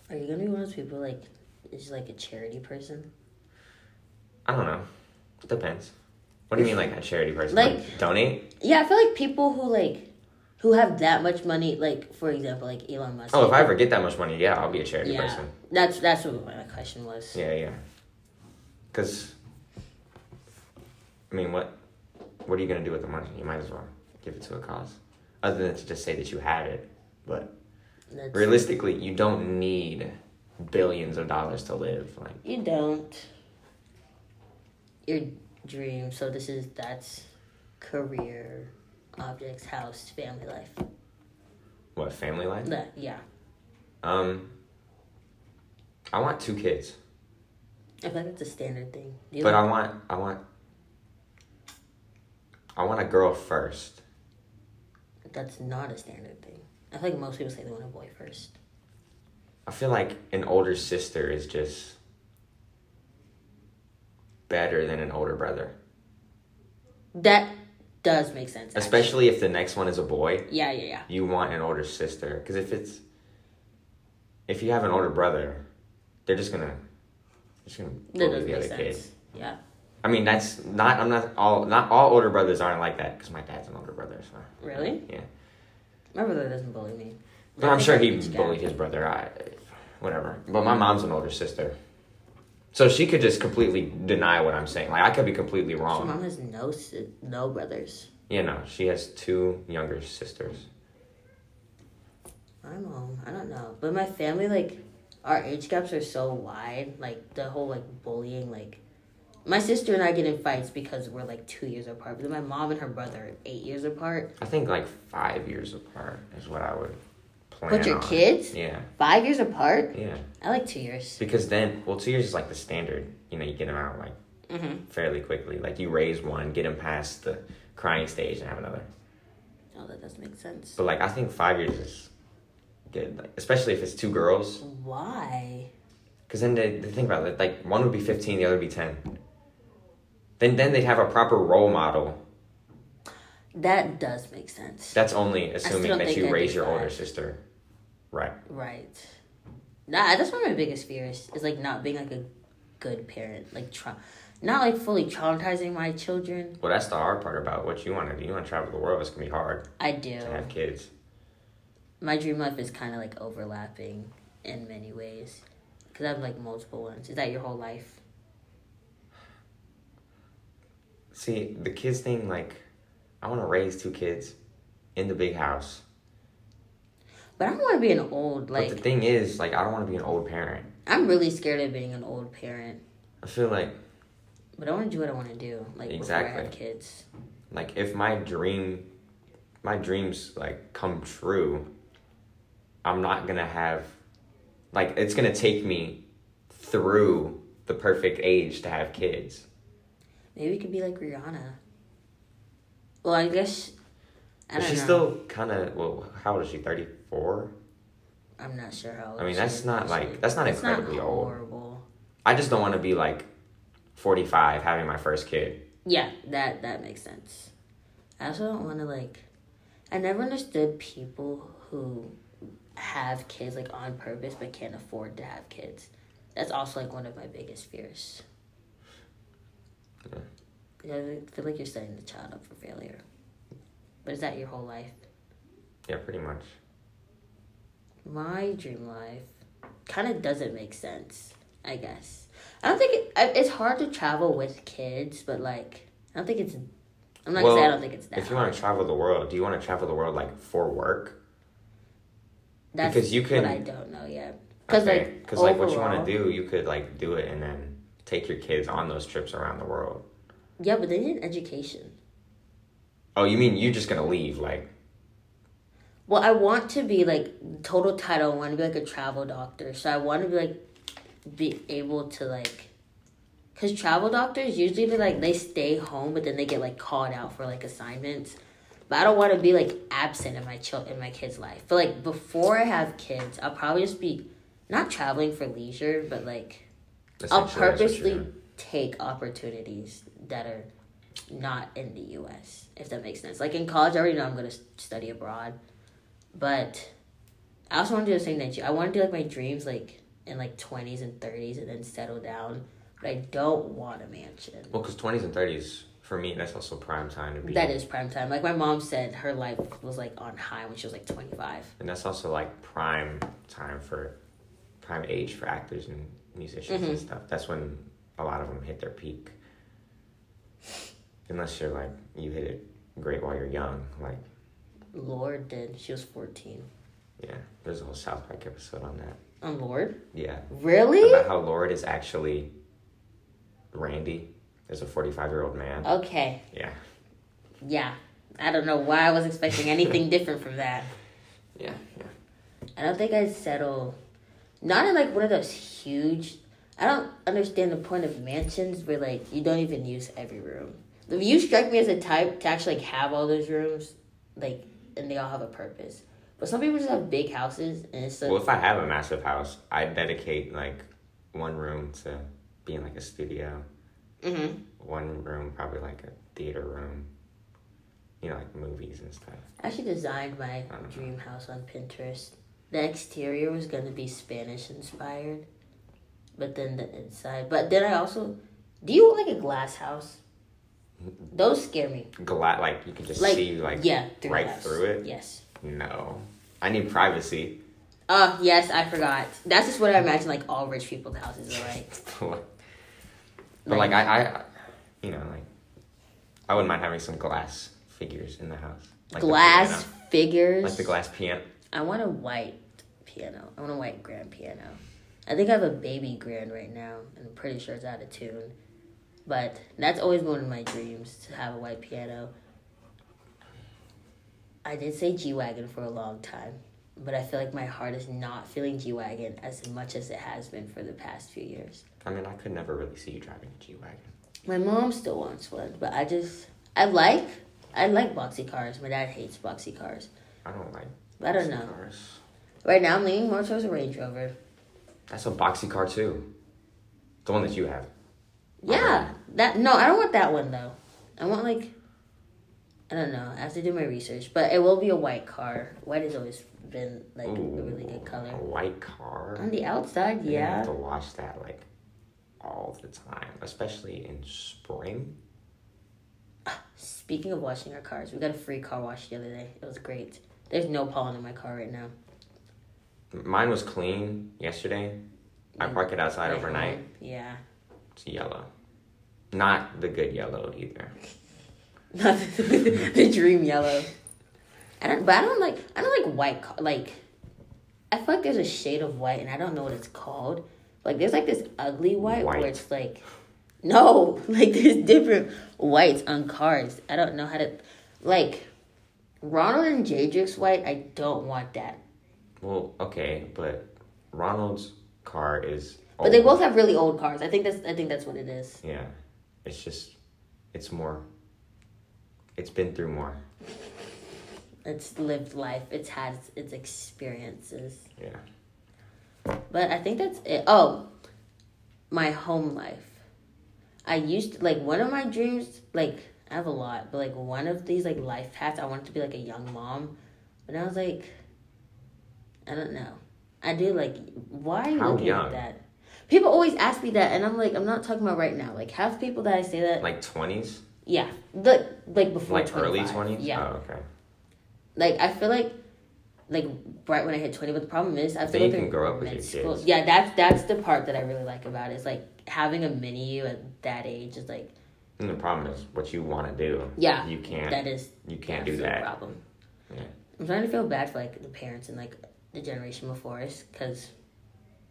Are you gonna be one of those people like is like a charity person? I don't know. Depends. What do you mean, like a charity person? Like- Like, donate? Yeah, I feel like people who like who have that much money, like for example, like Elon Musk. Oh, if I ever get that much money, yeah, I'll be a charity yeah, person. that's that's what my question was. Yeah, yeah. Cause, I mean, what, what are you gonna do with the money? You might as well give it to a cause, other than to just say that you had it. But That's, realistically, you don't need billions of dollars to live. Like, you don't. Your dream. So this is that's career, objects, house, family life. what family life? Yeah. Um, I want two kids, I feel like it's a standard thing. But like- I want, I want, I want a girl first. that's not a standard thing. I feel like most people say they want a boy first. I feel like an older sister is just better than an older brother, That does make sense. actually. especially if the next one is a boy. Yeah, yeah, yeah. You want an older sister because if it's if you have an older brother, they're just gonna just gonna bully the make other kid. sense. Yeah. I mean, that's not. I'm not all. Not all older brothers aren't like that because my dad's an older brother. So Really? Yeah. My brother doesn't bully me. I'm sure he bullied his brother. I, whatever. But my mom's an older sister, so she could just completely deny what I'm saying. Like I could be completely wrong. wrong. mom has no si- no brothers. You know, she has two younger sisters. My mom, I don't know, but my family like our age gaps are so wide. Like the whole like bullying, like my sister and I get in fights because we're like two years apart. But then my mom and her brother are eight years apart. I think like five years apart is what I would plan. But your on. kids Yeah, five years apart. yeah. I like two years. Because then, well, two years is like the standard. You know, you get them out like Mm-hmm. fairly quickly. Like you raise one, get them past the crying stage, and have another. Oh, that doesn't make sense. But like I think five years is good, like, especially if it's two girls. Why? Because then they, they think about it, like one would be fifteen, the other would be ten. Then then they'd have a proper role model. That does make sense. That's only assuming that you raise your five. older sister, right? Right. Nah, that's one of my biggest fears is like not being like a good parent, like tra- not like fully traumatizing my children. Well, that's the hard part about what you want to do. You want to travel the world. It's gonna be hard I do. to have kids. My dream life is kind of like overlapping in many ways because I have like multiple ones. Is that your whole life? See, the kids thing, like, I want to raise two kids in the big house. But I don't want to be an old like. but the thing is, like, I don't want to be an old parent. I'm really scared of being an old parent, I feel like, but I want to do what I want to do. Like before I have kids. like, if my dream, my dreams like come true, I'm not gonna have, like, it's gonna take me through the perfect age to have kids. Maybe it could be like Rihanna. Well, I guess. I she's know. still kind of well. How old is she? Thirty four. I'm not sure how. Old I mean, that's not, actually. like- that's not incredibly old. Horrible. I just don't want to be like forty five having my first kid. Yeah, that that makes sense. I also don't want to like. I never understood people who have kids like on purpose but can't afford to have kids. That's also like one of my biggest fears. Yeah, I feel like you're setting the child up for failure. But is that your whole life? Yeah, pretty much. My dream life kind of doesn't make sense. I guess I don't think it, it's hard to travel with kids, but like I don't think it's. I'm not gonna say I don't think it's that. If you want to travel the world, do you want to travel the world like for work? That's because you can- I don't know yet. Because Okay, like, because like what you want to do, you could like do it and then take your kids on those trips around the world. Yeah, but they need education. Oh, you mean you're just gonna leave? Like, Well, I want to be like total title. I want to be like a travel doctor. So I want to be like be able to like, cause travel doctors usually they like they stay home, but then they get like called out for like assignments. But I don't want to be like absent in my child in my kid's life. But like before I have kids, I'll probably just be not traveling for leisure, but like I'll Essentially, that's what you're purposely take opportunities that are not in the U.S. If that makes sense. Like in college, I already know I'm gonna study abroad, but I also want to do the same thing. that you- I want to do like my dreams, like in like twenties and thirties, and then settle down. But I don't want a mansion. Well, because 20s and 30s, for me, that's also prime time to be. That is prime time. Like my mom said, her life was like on high when she was like twenty five. And that's also like prime time for prime age for actors and musicians Mm-hmm. and stuff. That's when a lot of them hit their peak. Unless you're like you hit it great while you're young, like Lorde did. She was fourteen. yeah. There's a whole South Park episode on that. On Lorde, Yeah, really? about how Lorde is actually Randy. Is a 45 year old man. Okay. Yeah, Yeah. I don't know why I was expecting anything different from that. yeah, yeah. I don't think I'd settle. Not in like one of those huge. I don't understand the point of mansions where like you don't even use every room. If you strike me as a type to actually like have all those rooms, like and they all have a purpose. But some people just have big houses and it's like Well, if I have a massive house, I dedicate like one room to being like a studio. hmm one room, probably like a theater room. You know, like movies and stuff. I actually designed my dream house on Pinterest. The exterior was gonna be Spanish inspired, but then the inside. But then I also, do you want like a glass house? Those scare me. Gla- like you can just Like see like yeah, through right the through it? Yes. no. I need privacy. Oh yes, I forgot. That's just what I imagine. Like all rich people's houses are like. but like I, I, you know, like I wouldn't mind having some glass figures in the house. Like glass piano. figures. like the glass piano. I want a white piano. I want a white grand piano. I think I have a baby grand right now, and I'm pretty sure it's out of tune. But that's always one of my dreams to have a white piano. I did say G Wagon for a long time, but I feel like my heart is not feeling G Wagon as much as it has been for the past few years. I mean, I could never really see you driving a G wagon. My mom still wants one, but I just I like I like boxy cars. My dad hates boxy cars. I don't like. I don't know. Cars. Right now I'm leaning more towards a Range Rover. That's a boxy car too. The one that you have. Yeah, that no, I don't want that one though. I want like I don't know. I have to do my research, but it will be a white car. White has always been like a really good color. A white car. On the outside, yeah. You have to wash that like all the time, especially in spring. Speaking of washing our cars, we got a free car wash the other day. It was great. There's no pollen in my car right now. Mine was clean yesterday. I park it outside overnight. Yeah. It's yellow. Not the good yellow either. Not the dream yellow. I don't, but I don't like. I don't like white. Like, I feel like there's a shade of white, and I don't know what it's called. Like, there's like this ugly white, White. where it's like, no, like there's different whites on cars. I don't know how to, like, Ronald and Jadrix white. I don't want that. Well, okay, but Ronald's car is. But they both have really old cars. I think that's. I think that's what it is. Yeah, it's just, it's more. It's been through more. It's lived life. It's had its experiences. Yeah. But I think that's it. Oh, my home life. I used to, like one of my dreams. Like I have a lot, but like one of these like life paths, I wanted to be like a young mom. But I was like, I don't know. I do like. Why are you How looking young? at that? People always ask me that, and I'm like, I'm not talking about right now. Like half people that I say that, Like twenties, yeah, the like before like early twenties. yeah. Oh, okay. Like I feel like like right when I hit twenty, but the problem is I have to Then go you through can grow up with med school. kids. Yeah, that's that's the part that I really like about it. It's like having a mini you at that age is like And the problem is what you want to do. Yeah, You can't. that is you can't do that. problem. Yeah. I'm starting to feel bad for like the parents and like the generation before us because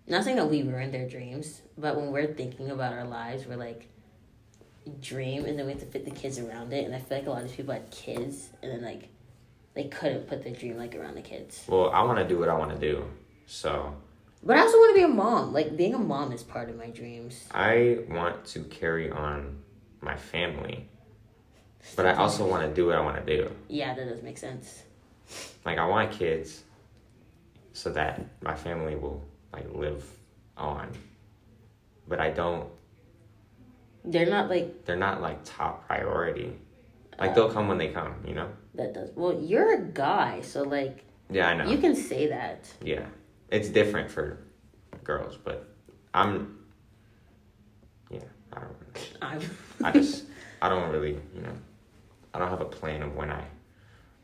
not saying that we ruin their dreams, but when we're thinking about our lives, we're like dream and then we have to fit the kids around it. And I feel like a lot of these people had kids and then like they couldn't put their dream like around the kids. Well, I want to do what I want to do. So But I also want to be a mom. Like being a mom is part of my dreams. I want to carry on my family. But I also want to do what I want to do. Yeah, that does make sense. Like I want kids so that my family will like live on. But I don't They're not like they're not like top priority. Like they'll come when they come, you know? that does. Well, you're a guy, so like Yeah, I know. you can say that. Yeah. It's different for girls, but I'm yeah, I don't I'm I just I don't really, you know, I don't have a plan of when I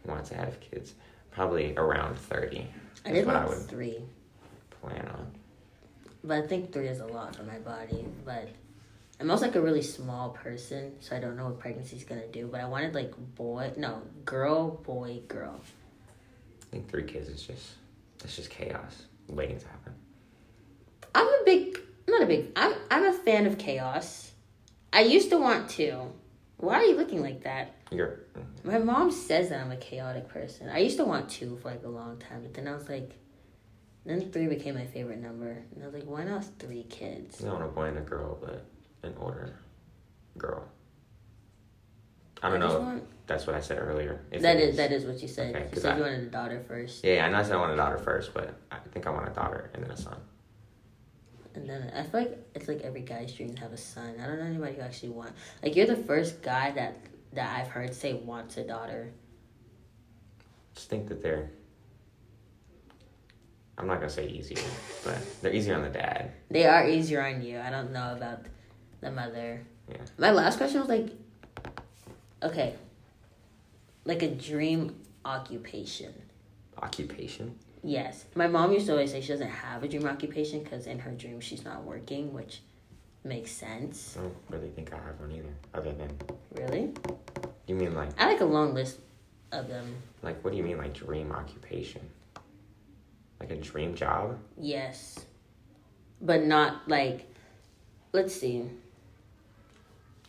want to have kids. Probably around 30 I did what I would three, plan on. but I think three is a lot for my body. But I'm also like a really small person, so I don't know what pregnancy's gonna do. But I wanted like boy, no, girl, boy, girl. I think three kids is just that's just chaos waiting to happen. I'm a big, not a big. I'm I'm a fan of chaos. I used to want two. Why are you looking like that? You're mm. My mom says that I'm a chaotic person. I used to want two for like a long time, but then I was like, then three became my favorite number, and I was like, why not three kids? you don't want a boy and a girl, but an older girl. I don't just know. want- That's what I said earlier. That is that is what you said. Okay, you said I- you wanted a daughter first, Yeah, I know I said I want a daughter first, but I think I want a daughter and then a son. and then I feel like it's like every guy's dream to have a son. I don't know anybody who actually wants. Like you're the first guy that that I've heard say wants a daughter. Just think that they're. I'm not gonna say easier, but they're easier on the dad. They are easier on you. I don't know about the mother. Yeah. My last question was like, okay, like a dream occupation. Occupation. Yes, my mom used to always say she doesn't have a dream occupation because in her dream she's not working, which makes sense. I don't really think I have one either. Other than Really, you mean like I like a long list of them. like what do you mean like dream occupation? Like a dream job? Yes, but not like, let's see,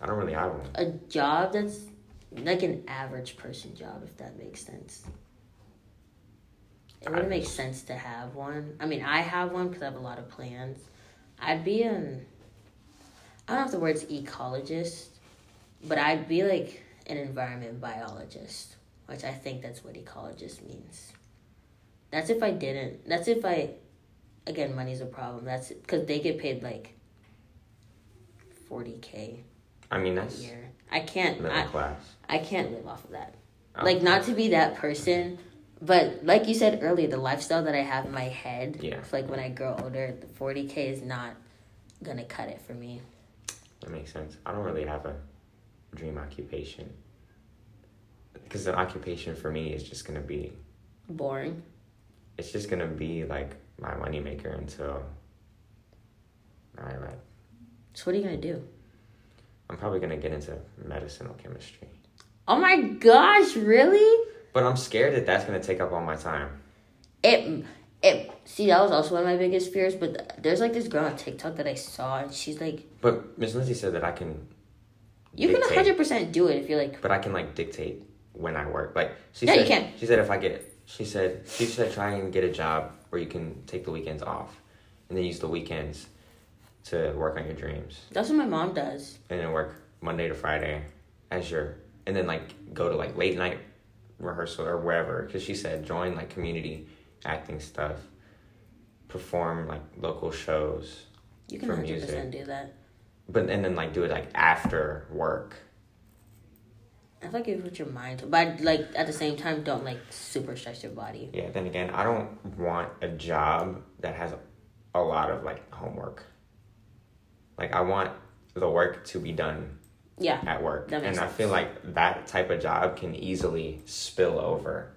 I don't really have one. a job that's like an average person job, if that makes sense. It wouldn't make sense to have one. I mean, I have one because I have a lot of plans. I'd be an, I don't know if the word's ecologist, but I'd be like an environment biologist, which I think that's what ecologist means. That's if I didn't. That's if I, again, money's a problem. That's because they get paid like 40K I mean a that's year. I can't. middle I, class. I can't live off of that. Oh, Like not to be that person, but like you said earlier, the lifestyle that I have in my head. Yeah. Like when I grow older, the forty k is not gonna cut it for me. That makes sense. I don't really have a dream occupation. Because the occupation for me is just gonna be Boring. It's just gonna be like my moneymaker until I like So what are you gonna do? I'm probably gonna get into medicinal chemistry. Oh my gosh, really? But I'm scared that that's gonna take up all my time. It it. See, that was also one of my biggest fears. But th- there's like this girl on TikTok that I saw, and she's like, But Miss Lindsay said that I can "You can Dictate. hundred percent do it if you're like." but I can like dictate when I work. Like she Yeah, said you can. she said if I get she said she said try and get a job where you can take the weekends off and then use the weekends to work on your dreams. That's what my mom does. and then work Monday to Friday as your, and then like go to like late night rehearsal or wherever. Because she said join like community acting stuff, perform like local shows, You can For hundred percent music. do that. but and then like do it like after work. I feel like you put your mind to, but like at the same time, don't like super stress your body. Yeah. Then again, I don't want a job that has a lot of like homework. Like I want the work to be done Yeah, at work, and makes I feel like that type of job can easily spill over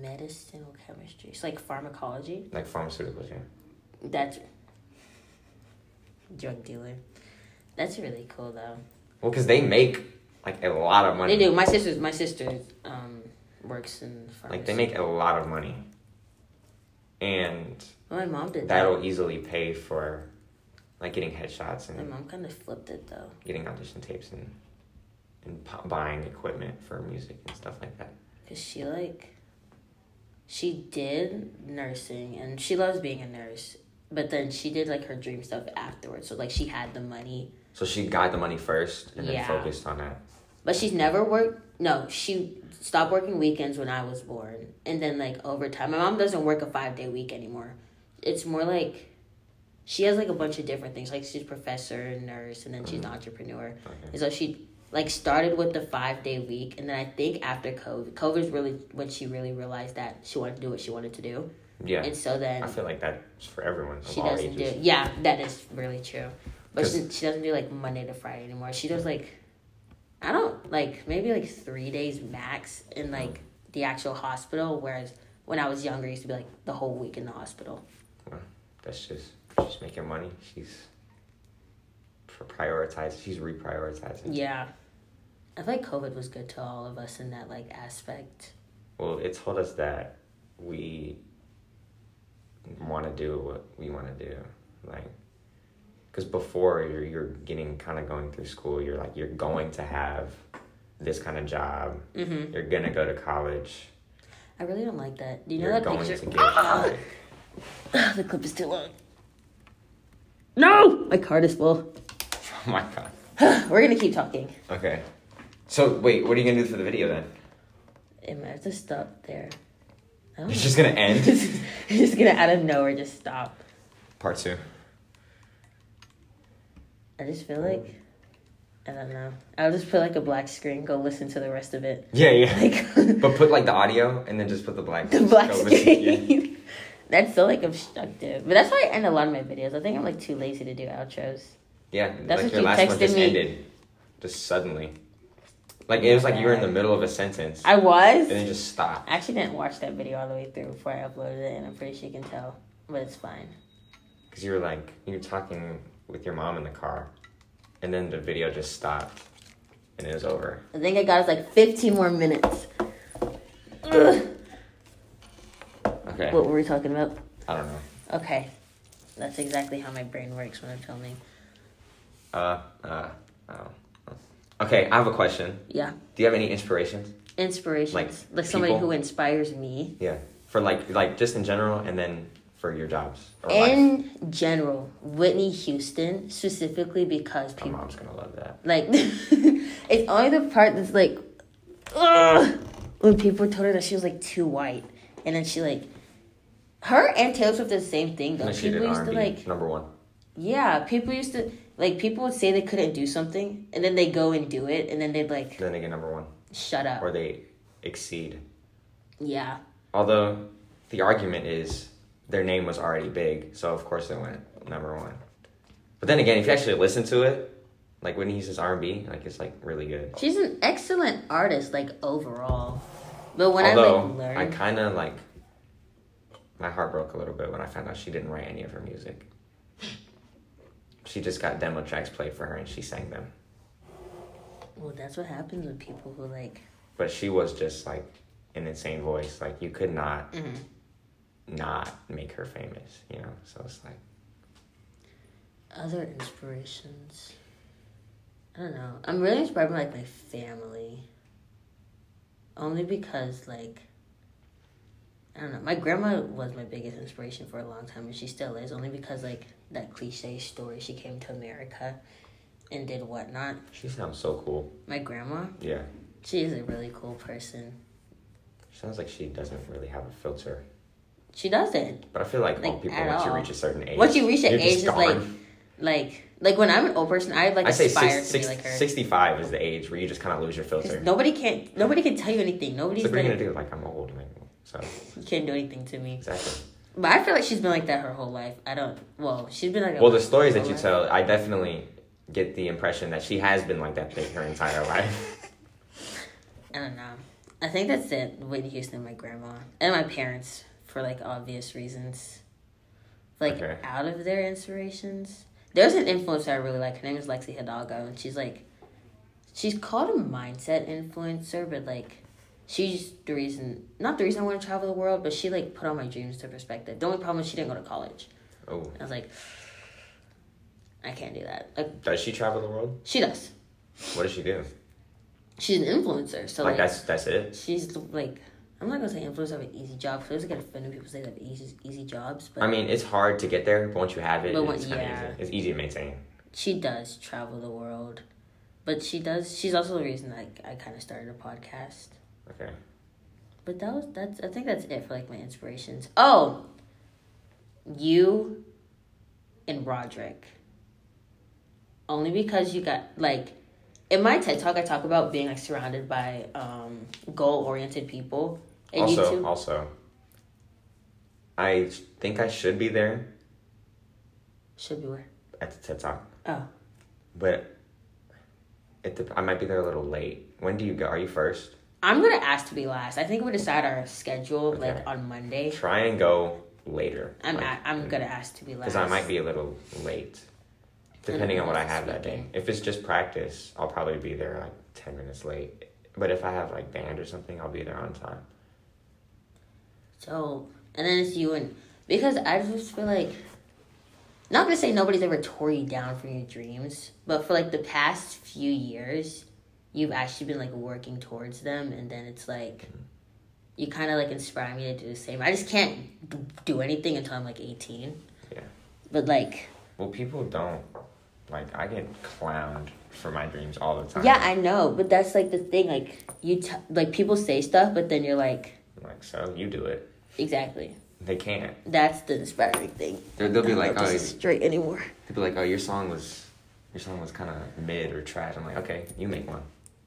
medicinal chemistry. It's like pharmacology. like pharmaceuticals. Yeah. That's drug dealer. That's really cool though. Well, because they make like a lot of money. They do. My sister's my sister um works in pharmacy. Like they make a lot of money, and Well, my mom did that. that'll easily pay for like getting headshots and. My mom kind of flipped it though. getting audition tapes and and buying equipment for music and stuff like that. Cause she like, she did nursing and she loves being a nurse, but then she did like her dream stuff afterwards. So like she had the money, So she got the money first and then Yeah. focused on that. But she's never worked. No, she stopped working weekends when I was born, and then like over time, my mom doesn't work a five day week anymore. It's more like. She has like a bunch of different things. Like she's professor, and nurse, and then she's an mm-hmm. entrepreneur. Okay. And so she like started with the five day week, and then I think after COVID, COVID's really when she really realized that she wanted to do what she wanted to do, Yeah. and so then I feel like that's for everyone she doesn't ages. do. Yeah, that is really true. But she, she doesn't do like Monday to Friday anymore. She does like, I don't like maybe like three days max in oh. like the actual hospital. Whereas when I was younger, it used to be like the whole week in the hospital. That's just she's making money. She's for prioritize. She's reprioritizing. Yeah, I feel like COVID was good to all of us in that like aspect. Well, it told us that we want to do what we want to do, like. Because before you're you're getting kind of going through school, you're like you're going to have this kind of job. Mm-hmm. You're gonna go to college. I really don't like that. Do you You're know that going picture? to get started. the clip is too long. No, my card is full. Oh my god. We're gonna keep talking. Okay. So wait, what are you gonna do for the video then? It might have to stop there. I don't It's know. just gonna end. it's just gonna out of nowhere just stop. Part two. I just feel like I don't know. I'll just put like a black screen. Go listen to the rest of it. Yeah, yeah. Like But put like the audio and then just put the black. the black listen- yeah. screen. That's so like obstructive. But that's why I end a lot of my videos. I think I'm like too lazy to do outros. Yeah, That's like what your you last one texted just me. ended, just suddenly. Like it was like you were in the middle of a sentence I was. and then just stopped. I actually didn't watch that video all the way through before I uploaded it, and I'm pretty sure you can tell. But it's fine. Because you were like you were talking with your mom in the car, and then the video just stopped, and it was over. I think I got us like 15 more minutes. Ugh. Okay, What were we talking about? I don't know. Okay. That's exactly how my brain works when I'm filming. Uh, uh, oh. Okay, I have a question. Yeah. Do you have any inspirations? Inspirations. Like, Like, somebody people? who inspires me. Yeah, for like like just in general, and then for your jobs or life. In general, Whitney Houston, specifically because people. My mom's gonna love that. like it's only the part that's like ugh, when people told her that she was like too white. And then she like her and Taylor Swift did the same thing though. And then she did People used to like number one. yeah, people used to like people would say they couldn't do something and then they go and do it and then they'd like Then they get number one, shut up. or they exceed. Yeah. Although the argument is their name was already big, so of course it went number one. But then again, if you actually listen to it, like Whitney Houston's R and B, like it's like really good. She's an excellent artist, like overall. But when Although I like learned, I kind of like my heart broke a little bit when I found out she didn't write any of her music. She just got demo tracks played for her and she sang them. well, that's what happens with people who like. But she was just like an insane voice. Like you could not mhm. Not make her famous, you know. So it's like Other inspirations. I don't know. I'm really inspired by like my family. Only because like I don't know. My grandma was my biggest inspiration for a long time and she still is, only because like that cliche story she came to America and did whatnot. she sounds so cool. My grandma, Yeah. she is a really cool person. Sounds like she doesn't really have a filter. She doesn't. But I feel like, Like, old people once you reach a certain age. Once you reach that just age, it's like like like when I'm an old person, I like I say aspire six, to be like her. 65 is the age where you just kind of lose your filter. Nobody can nobody can tell you anything. Nobody's So what are you gonna do? Like I'm old, like so you can't do anything to me. exactly. But I feel like she's been like that her whole life. I don't. Well, she's been like. Well, the stories that you whole tell, I definitely get the impression that she has been like that her entire life. life. I don't know. I think that's it. Whitney Houston, my grandma, and my parents for like obvious reasons. Like Okay. out of their inspirations, there's an influencer I really like. Her name is Lexi Hidalgo, and she's like, she's called a mindset influencer, but like. She's the reason, not the reason I want to travel the world, but she like put all my dreams to perspective. The only problem is she didn't go to college. Oh, I was like, I can't do that. Like does she travel the world? she does. What does she do? she's an influencer, so like like, that's that's it. she's like I'm not gonna say influencers have an easy job. So I always get offended when people say they have easy easy jobs, but I mean, it's hard to get there, but once you have it, But it's yeah. easy. It's easy to maintain. she does travel the world. But she does. She's also the reason I I kind of started a podcast. Okay. But that was that's I think that's it for like my inspirations. Oh, you and Roderick. Only because you got like in my TED talk I talk about being like surrounded by um goal oriented people. And also, also, I think I should be there should be where. at the TED Talk, Oh. but it dep- I might be there a little late. When do you go? Are you first? I'm gonna ask to be last. I think we decide our schedule Okay. like on Monday. Try and go later. I'm like, a, I'm gonna ask to be last. because I might be a little late, depending on what I have that day. If it's just practice, I'll probably be there like ten minutes late. But if I have like band or something, I'll be there on time. So, and then it's you and because I just feel like not gonna say nobody's ever tore you down from your dreams, but for like the past few years, you've actually been like working towards them, and then it's like you kind of like inspire me to do the same. I just can't do anything until I'm like eighteen. Yeah. But like, Well, people don't like. I get clowned for my dreams all the time. yeah, I know, but that's like the thing. Like you, t- like people say stuff, but then you're like, Like so, you do it. Exactly. They can't. That's the inspiring thing. They're, they'll be like, oh, straight anymore. they'll be like, oh, your song was, your song was kind of mid or trash. I'm like, okay, you make one.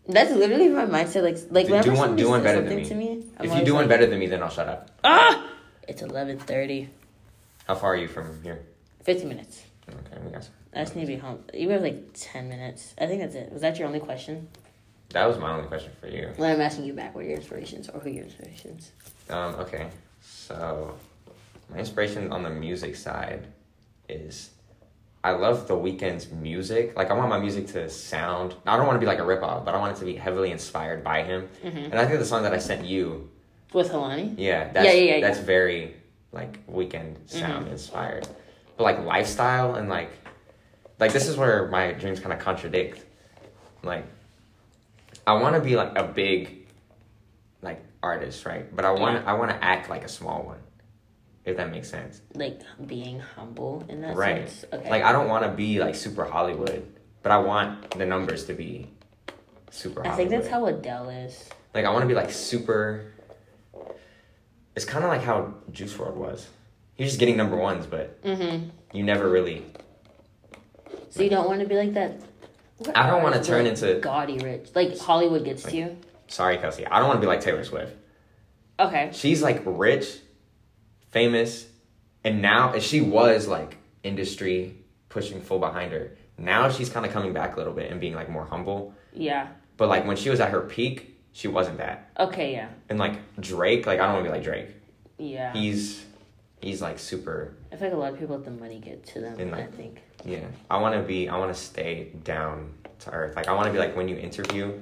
That's literally my mindset. Like, like Do- whenever do one- do one better than me. to me, if you do one better than me, then I'll shut up. ah, it's eleven thirty. How far are you from here? Fifty minutes. Okay, we got. some- I just need to be home. You have like ten minutes. I think that's it. Was that your only question? That was my only question for you. Well, I'm asking you back. What are your inspirations, or who are your inspirations? Um, okay, so my inspiration on the music side is I love the Weeknd's music. Like I want my music to sound. I don't want to be like a ripoff, but I want it to be heavily inspired by him. Mm-hmm. And I think the song that I sent you, With Kehlani? yeah, that's Yeah, yeah, yeah, that's very like weekend sound Mhm. inspired. But like lifestyle and like like this is where my dreams kind of contradict. Like I want to be like a big artist, right? But I want I want to act like a small one. If that makes sense. Like being humble in that right. sense. Okay. Like I don't want to be like super Hollywood, but I want the numbers to be super I Hollywood. think that's how Adele is. like I want to be like super It's kind of like how Juice WRLD was. He's just getting number ones, but Mm-hmm. you never really So you don't want to be like that. What I don't wanna turn like, into- gaudy rich. Like Hollywood gets to you. Sorry, Kelsey. I don't want to be like Taylor Swift. Okay. She's like rich, famous, and now she was like industry pushing full behind her. Now she's kind of coming back a little bit and being like more humble. Yeah. But like when she was at her peak, she wasn't that. Okay. Yeah. And like Drake, like I don't want to be like Drake. Yeah. He's he's like super. I feel like a lot of people let the money get to them. And, I think. Yeah, I want to be. I want to stay down to earth. Like I want to be like when you interview.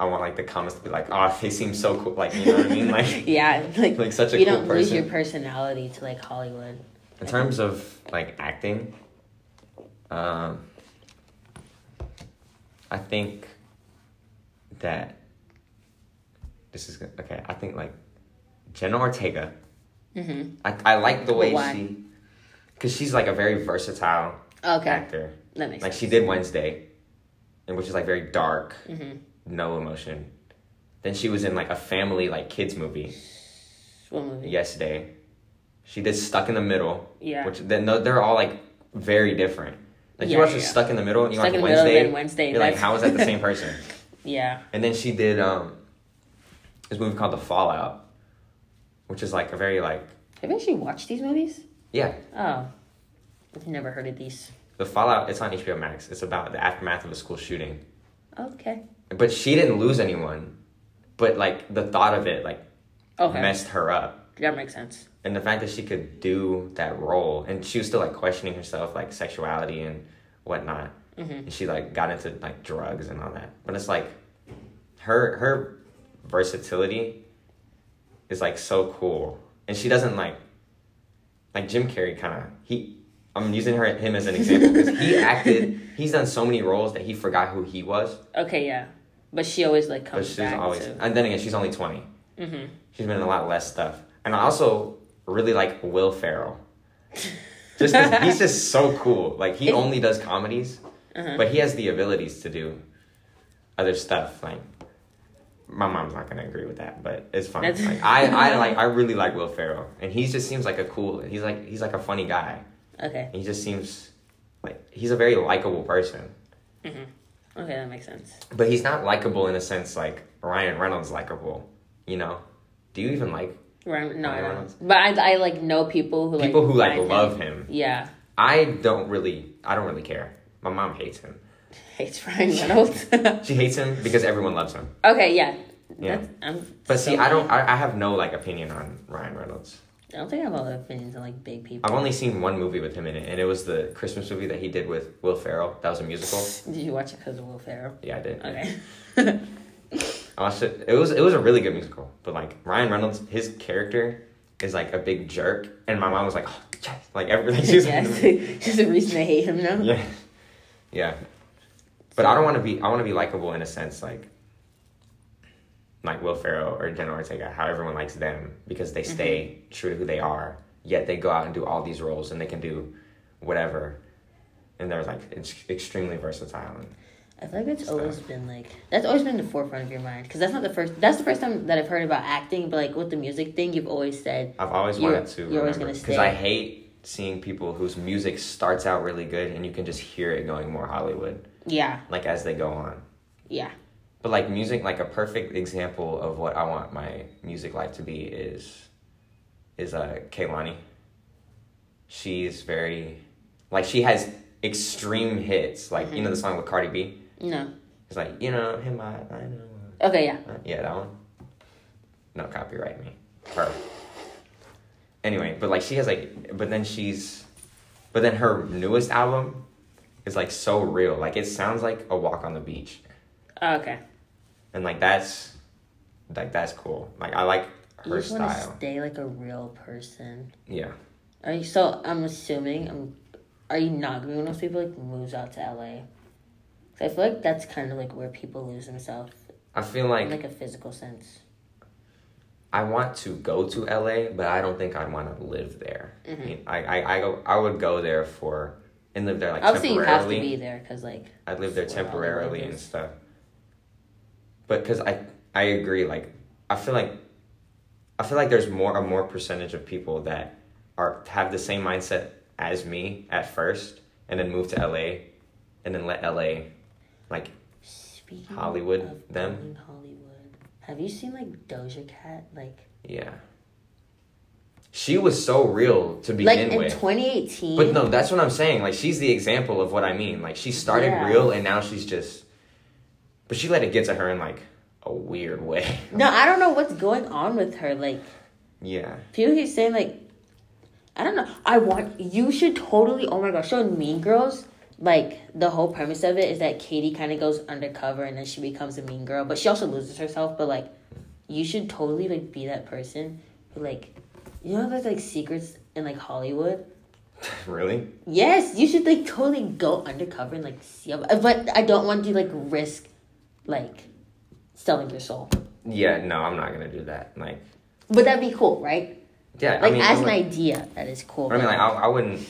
I want like the comments to be like, oh, they seem so cool. Like you know what I mean? Like Yeah, like, like such a you cool don't lose your personality to like Hollywood. In terms of like acting, um, I think that this is good. okay. I think like Jenna Ortega. Mm-hmm. I I like the way why? she, because she's like a very versatile Okay, actor. that makes Like sense. she did Wednesday, and which is like very dark, Mm-hmm. No emotion. Then she was in like a family like kids movie What movie? yesterday. She did Stuck in the Middle. Yeah. Which then they're all like very different. Like you Yeah, watch yeah. Stuck in the Middle and you Stuck watch in the middle, Wednesday. Wednesday. You're like, how is that the same person? Yeah. and then she did um this movie called The Fallout, which is like a very like Have you actually watched these movies? yeah. Oh, I've never heard of these. The Fallout. It's on HBO Max. It's about the aftermath of a school shooting. Okay. But she didn't lose anyone. But like the thought of it like Okay. messed her up. That makes sense. and the fact that she could do that role and she was still like questioning herself like sexuality and whatnot Mm-hmm. and she like got into like drugs and all that but it's like her her versatility is like so cool and she doesn't like like jim carrey kind of he i'm using her him as an example because he acted he's done so many roles that he forgot who he was Okay, yeah. But she always like comes. but she's back always. to. And then again, she's only 20 Mhm. She's been in a lot less stuff, and I also really like Will Ferrell. Just he's just so cool. Like he It- only does comedies, Uh-huh. but he has the abilities to do other stuff. Like my mom's not gonna agree with that, but it's fine. Like I, I like I really like Will Ferrell, and he just seems like a cool. He's like he's like a funny guy. Okay. He just seems like he's a very likable person, Okay, that makes sense. but he's not likable in a sense like Ryan Reynolds likable. You know? Do you even like Ryan, no, Ryan. Reynolds? But I, I like know people who like people like, who like love him? Yeah, I don't really. I don't really care. My mom hates him. hates Ryan Reynolds. She hates him because everyone loves him. okay, yeah. Yeah. That's, I'm But so see, I don't. I, I have no like opinion on Ryan Reynolds. I don't think I have of opinions on like big people. I've only seen one movie with him in it, and it was the Christmas movie that he did with Will Ferrell. That was a musical. Did you watch it because of Will Ferrell? Yeah, I did. Okay. I watched it. It was it was a really good musical. But like Ryan Reynolds, his character is like a big jerk, and my mom was like, oh, yes, like everything. She was yes, there's a reason I hate him now. yeah, yeah. But I don't want to be. I want to be likable in a sense, like like Will Ferrell or Jenna Ortega, how everyone likes them because they mm-hmm. stay true to who they are. Yet they go out and do all these roles, and they can do whatever, and they're like it's extremely versatile. And I feel like it's Stuff. always been like that's always been the forefront of your mind because that's not the first. That's the first time that I've heard about acting, but like with the music thing, you've always said I've always wanted to you're always gonna because. I hate seeing people whose music starts out really good and you can just hear it going more Hollywood, yeah, like as they go on. yeah. But like music, like a perfect example of what I want my music life to be is, is uh Kehlani. She's very, like she has extreme hits, like you know the song with Cardi B. No. It's like you know him, I, I know. Okay, yeah. Uh, yeah, that one. No copyright me. Her. Anyway, but like she has like, but then she's, but then her newest album is like so real. Like it sounds like a walk on the beach, Oh, okay. And like that's, like that's cool. Like I like You her just want to style. stay like a real person. Yeah. Are you so? I'm assuming. I'm. Are you not gonna be one of those people like moves out to LA? 'Cause I feel like that's kind of like where people lose themselves I feel in like like a physical sense. I want to go to LA, but I don't think I'd want to live there. Mm-hmm. I, mean, I, I, I go. I would go there for and live there like Obviously, you have to be there because like I'd live there Where all the temporarily and stuff. But because I I agree, like I feel like I feel like there's more a more percentage of people that are have the same mindset as me at first, and then move to LA, and then let LA, like speaking Hollywood, them? Hollywood. Have you seen like Doja Cat? Like yeah. She was so real to begin like in with. 2018. But no, that's what I'm saying. Like she's the example of what I mean. Like she started Yeah. real, and now she's just. But she let it get to her in like a weird way. No, I don't know what's going on with her. Like yeah. people keep saying like, I don't know. I want you should totally. Oh my gosh, so Mean Girls, like the whole premise of it is that Cady kind of goes undercover and then she becomes a mean girl, but she also loses herself. But like, you should totally like be that person who like, you know, there's like secrets in like Hollywood. Really? Yes, you should like totally go undercover and like see. But I don't want to like risk, like, selling your soul. Yeah, no, I'm not gonna do that. Like, But that'd be cool, right? yeah, Like I mean, as an like- idea, that is cool. I mean, like, I, I wouldn't.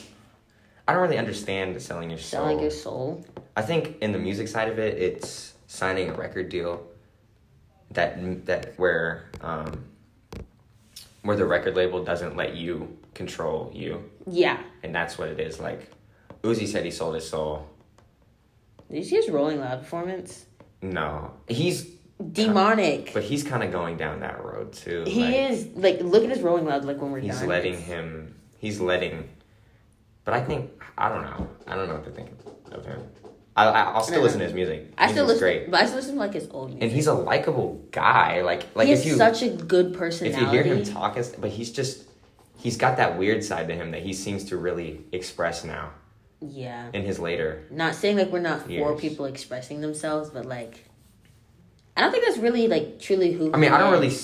I don't really understand selling your soul. selling your soul. I think in the music side of it, it's signing a record deal. That that where um, where the record label doesn't let you control you, Yeah. and that's what it is. Like, Uzi said he sold his soul. Did you see his Rolling Loud performance? No, he's Demonic. but he's kind of going down that road too. he like, is like look at his Rolling Loud like when we're He's done. letting him. He's letting. But I think I don't know. I don't know what to think of him. I, I I'll still listen to his music. I still listen, great, but I still listen to like his old music. and he's a likable guy. Like like if you such a good person. if you hear him talk, but he's just he's got that weird side to him that he seems to really express now yeah. in his later. Not saying like we're not for people expressing themselves, but like, I don't think that's really like truly who. I mean, he I don't really.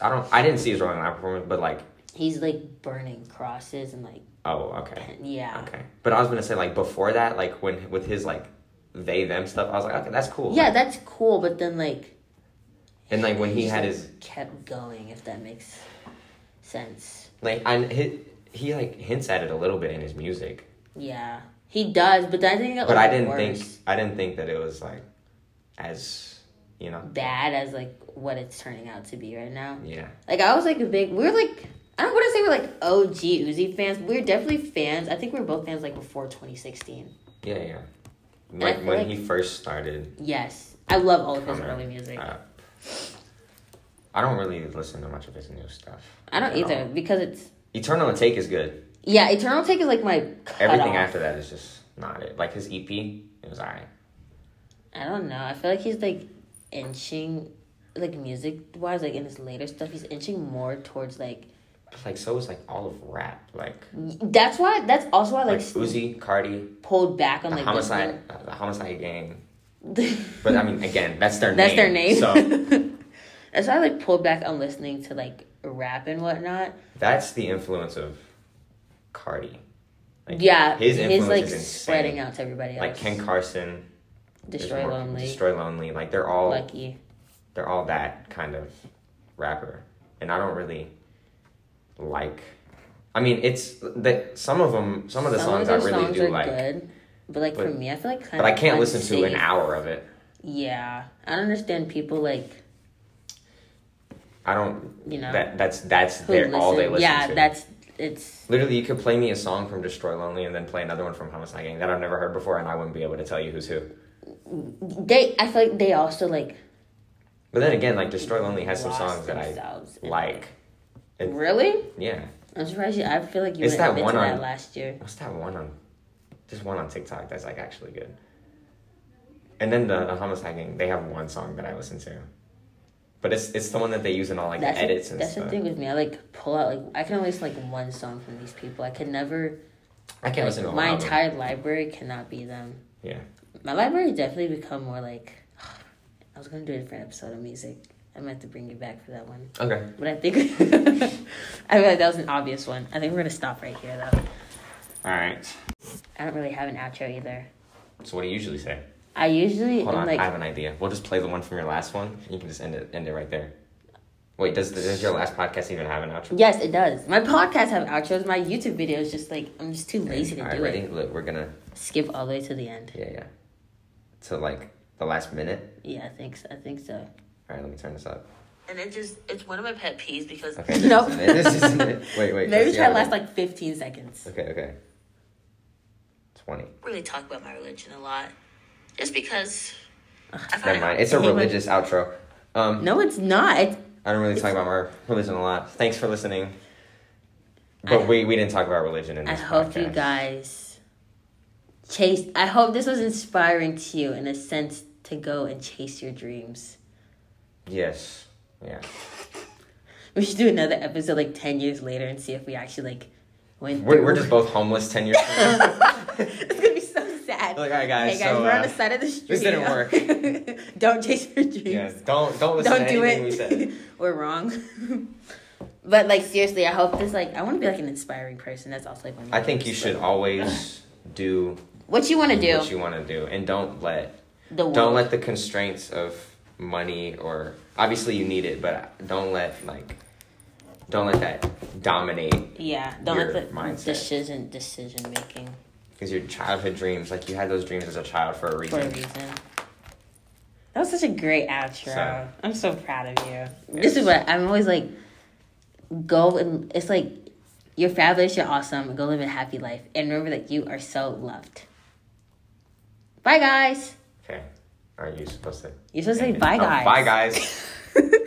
I don't. I didn't see his Rolling Loud performance, but like, He's like burning crosses and like, oh, okay. yeah. Okay, but I was gonna say like before that, like when with his like they them stuff, I was like, okay, that's cool. Yeah, Like, that's cool, but then like and like when he just, had like, his kept going, if that makes sense. like, I he, he like hints at it a little bit in his music, Yeah, he does, but then I think but I didn't worse. think I didn't think that it was like as you know. bad as like what it's turning out to be right now. Yeah, Like I was like a big, we are like I don't want to say we're like OG Uzi fans. but We are definitely fans. I think we were both fans like before 2016. yeah, yeah. Like when like- he first started. Yes, I love all of his early music. up. I don't really listen to much of his new stuff. I don't either all. because it's Eternal Atake is good. Yeah. Eternal Atake is like my. Everything after that is just not it. Like his EP, it was alright. I don't know. I feel like he's like inching, like music wise, like in his later stuff, he's inching more towards like. Like so is like all of rap. Like That's why. That's also why like like, Uzi, Carti, pulled back on the like Homixide, uh, the Homixide Gang. But I mean, again, that's their That's name. their name. So That's why I like pulled back on listening to like rap and whatnot. that's the influence of Carti. Like, yeah, his his, influence like is spreading out to everybody else. Like Ken Carson, Destroy more- Lonely, Destroy Lonely. Like they're all Lucky. they're all that kind of rapper, and I don't really like. I mean, it's that some of them, some of the songs I really songs do are like, good, but like for me, I feel like kind but I can't listen to an hour of it. Yeah, I don't understand people like I don't. you know That that's that's their all they listen- listen Yeah, to. that's it's Literally, you could play me a song from Destroy Lonely and then play another one from Homixide Gang that I've never heard before, and I wouldn't be able to tell you who's who. they. I feel like they also like But then again, like Destroy Lonely has some songs that I like. It- Really? Yeah. I'm surprised you. I feel like you It's that one to that on- last year. What's that one on? Just one on TikTok that's like actually good. And then the, the Homixide Gang, they have one song that I listen to. But it's it's the one that they use in all like that's the edits the, and that's stuff. That's the thing with me. I like pull out like I can only listen like one song from these people. I can never. I can't like, listen to my them. entire library cannot be them. Yeah. My library definitely become more like. I was gonna do a different episode of music. I might have to bring you back for that one. Okay. But I think I feel like that was an obvious one. I think we're gonna stop right here though. All right. I don't really have an outro either. So what do you usually say? I usually Hold on, like I have an idea. We'll just play the one from your last one. You can just end it end it right there. Wait, does does your last podcast even have an outro? yes, it does. My podcast have outros. My YouTube videos just like I'm just too lazy to All right, do ready? it. Look, we're gonna Skip all the way to the end. yeah yeah. To like the last minute. Yeah, I think so. I think so. All right, let me turn this up. And it just it's one of my pet peeves because Okay. no, This isn't. This isn't it. Wait wait. maybe try to last like 15 seconds. Okay okay. Twenty. Really talk about my religion a lot, just because. I find Never mind. It's a hate my- religious outro. Um, No, it's not. It's, I don't really talk about my religion a lot. Thanks for listening. But I- we, we didn't talk about religion in this I this hope you guys chase. I hope this was inspiring to you in a sense to go and chase your dreams. Yes. Yeah. We should do another episode like ten years later and see if we actually like went. We're, we're just both homeless 10 years from now. it's gonna be so sad. Like, all right, guys, Hey guys, so, we're on uh, the side of the street. this didn't work. don't chase your dreams. yeah. Don't, don't listen Don't to do anything it. we said. we're wrong. but like seriously, I hope this like I want to be like an inspiring person. That's also like my. I think you should always do What you want to do? what you want to do. And don't let, the world. don't let the constraints of money or, obviously you need it, but don't let, like, don't let that dominate Yeah, don't let the mindset. decision decision making because your childhood dreams, like you had those dreams as a child for a reason. for a reason. reason. That was such a great outro. So- I'm so proud of you. This is what I'm always like. Go and it's like you're fabulous. You're awesome. Go live a happy life and remember that you are so loved. Bye, guys. Okay. Are you supposed to? You're supposed to say end it? bye, Oh, guys. bye, guys.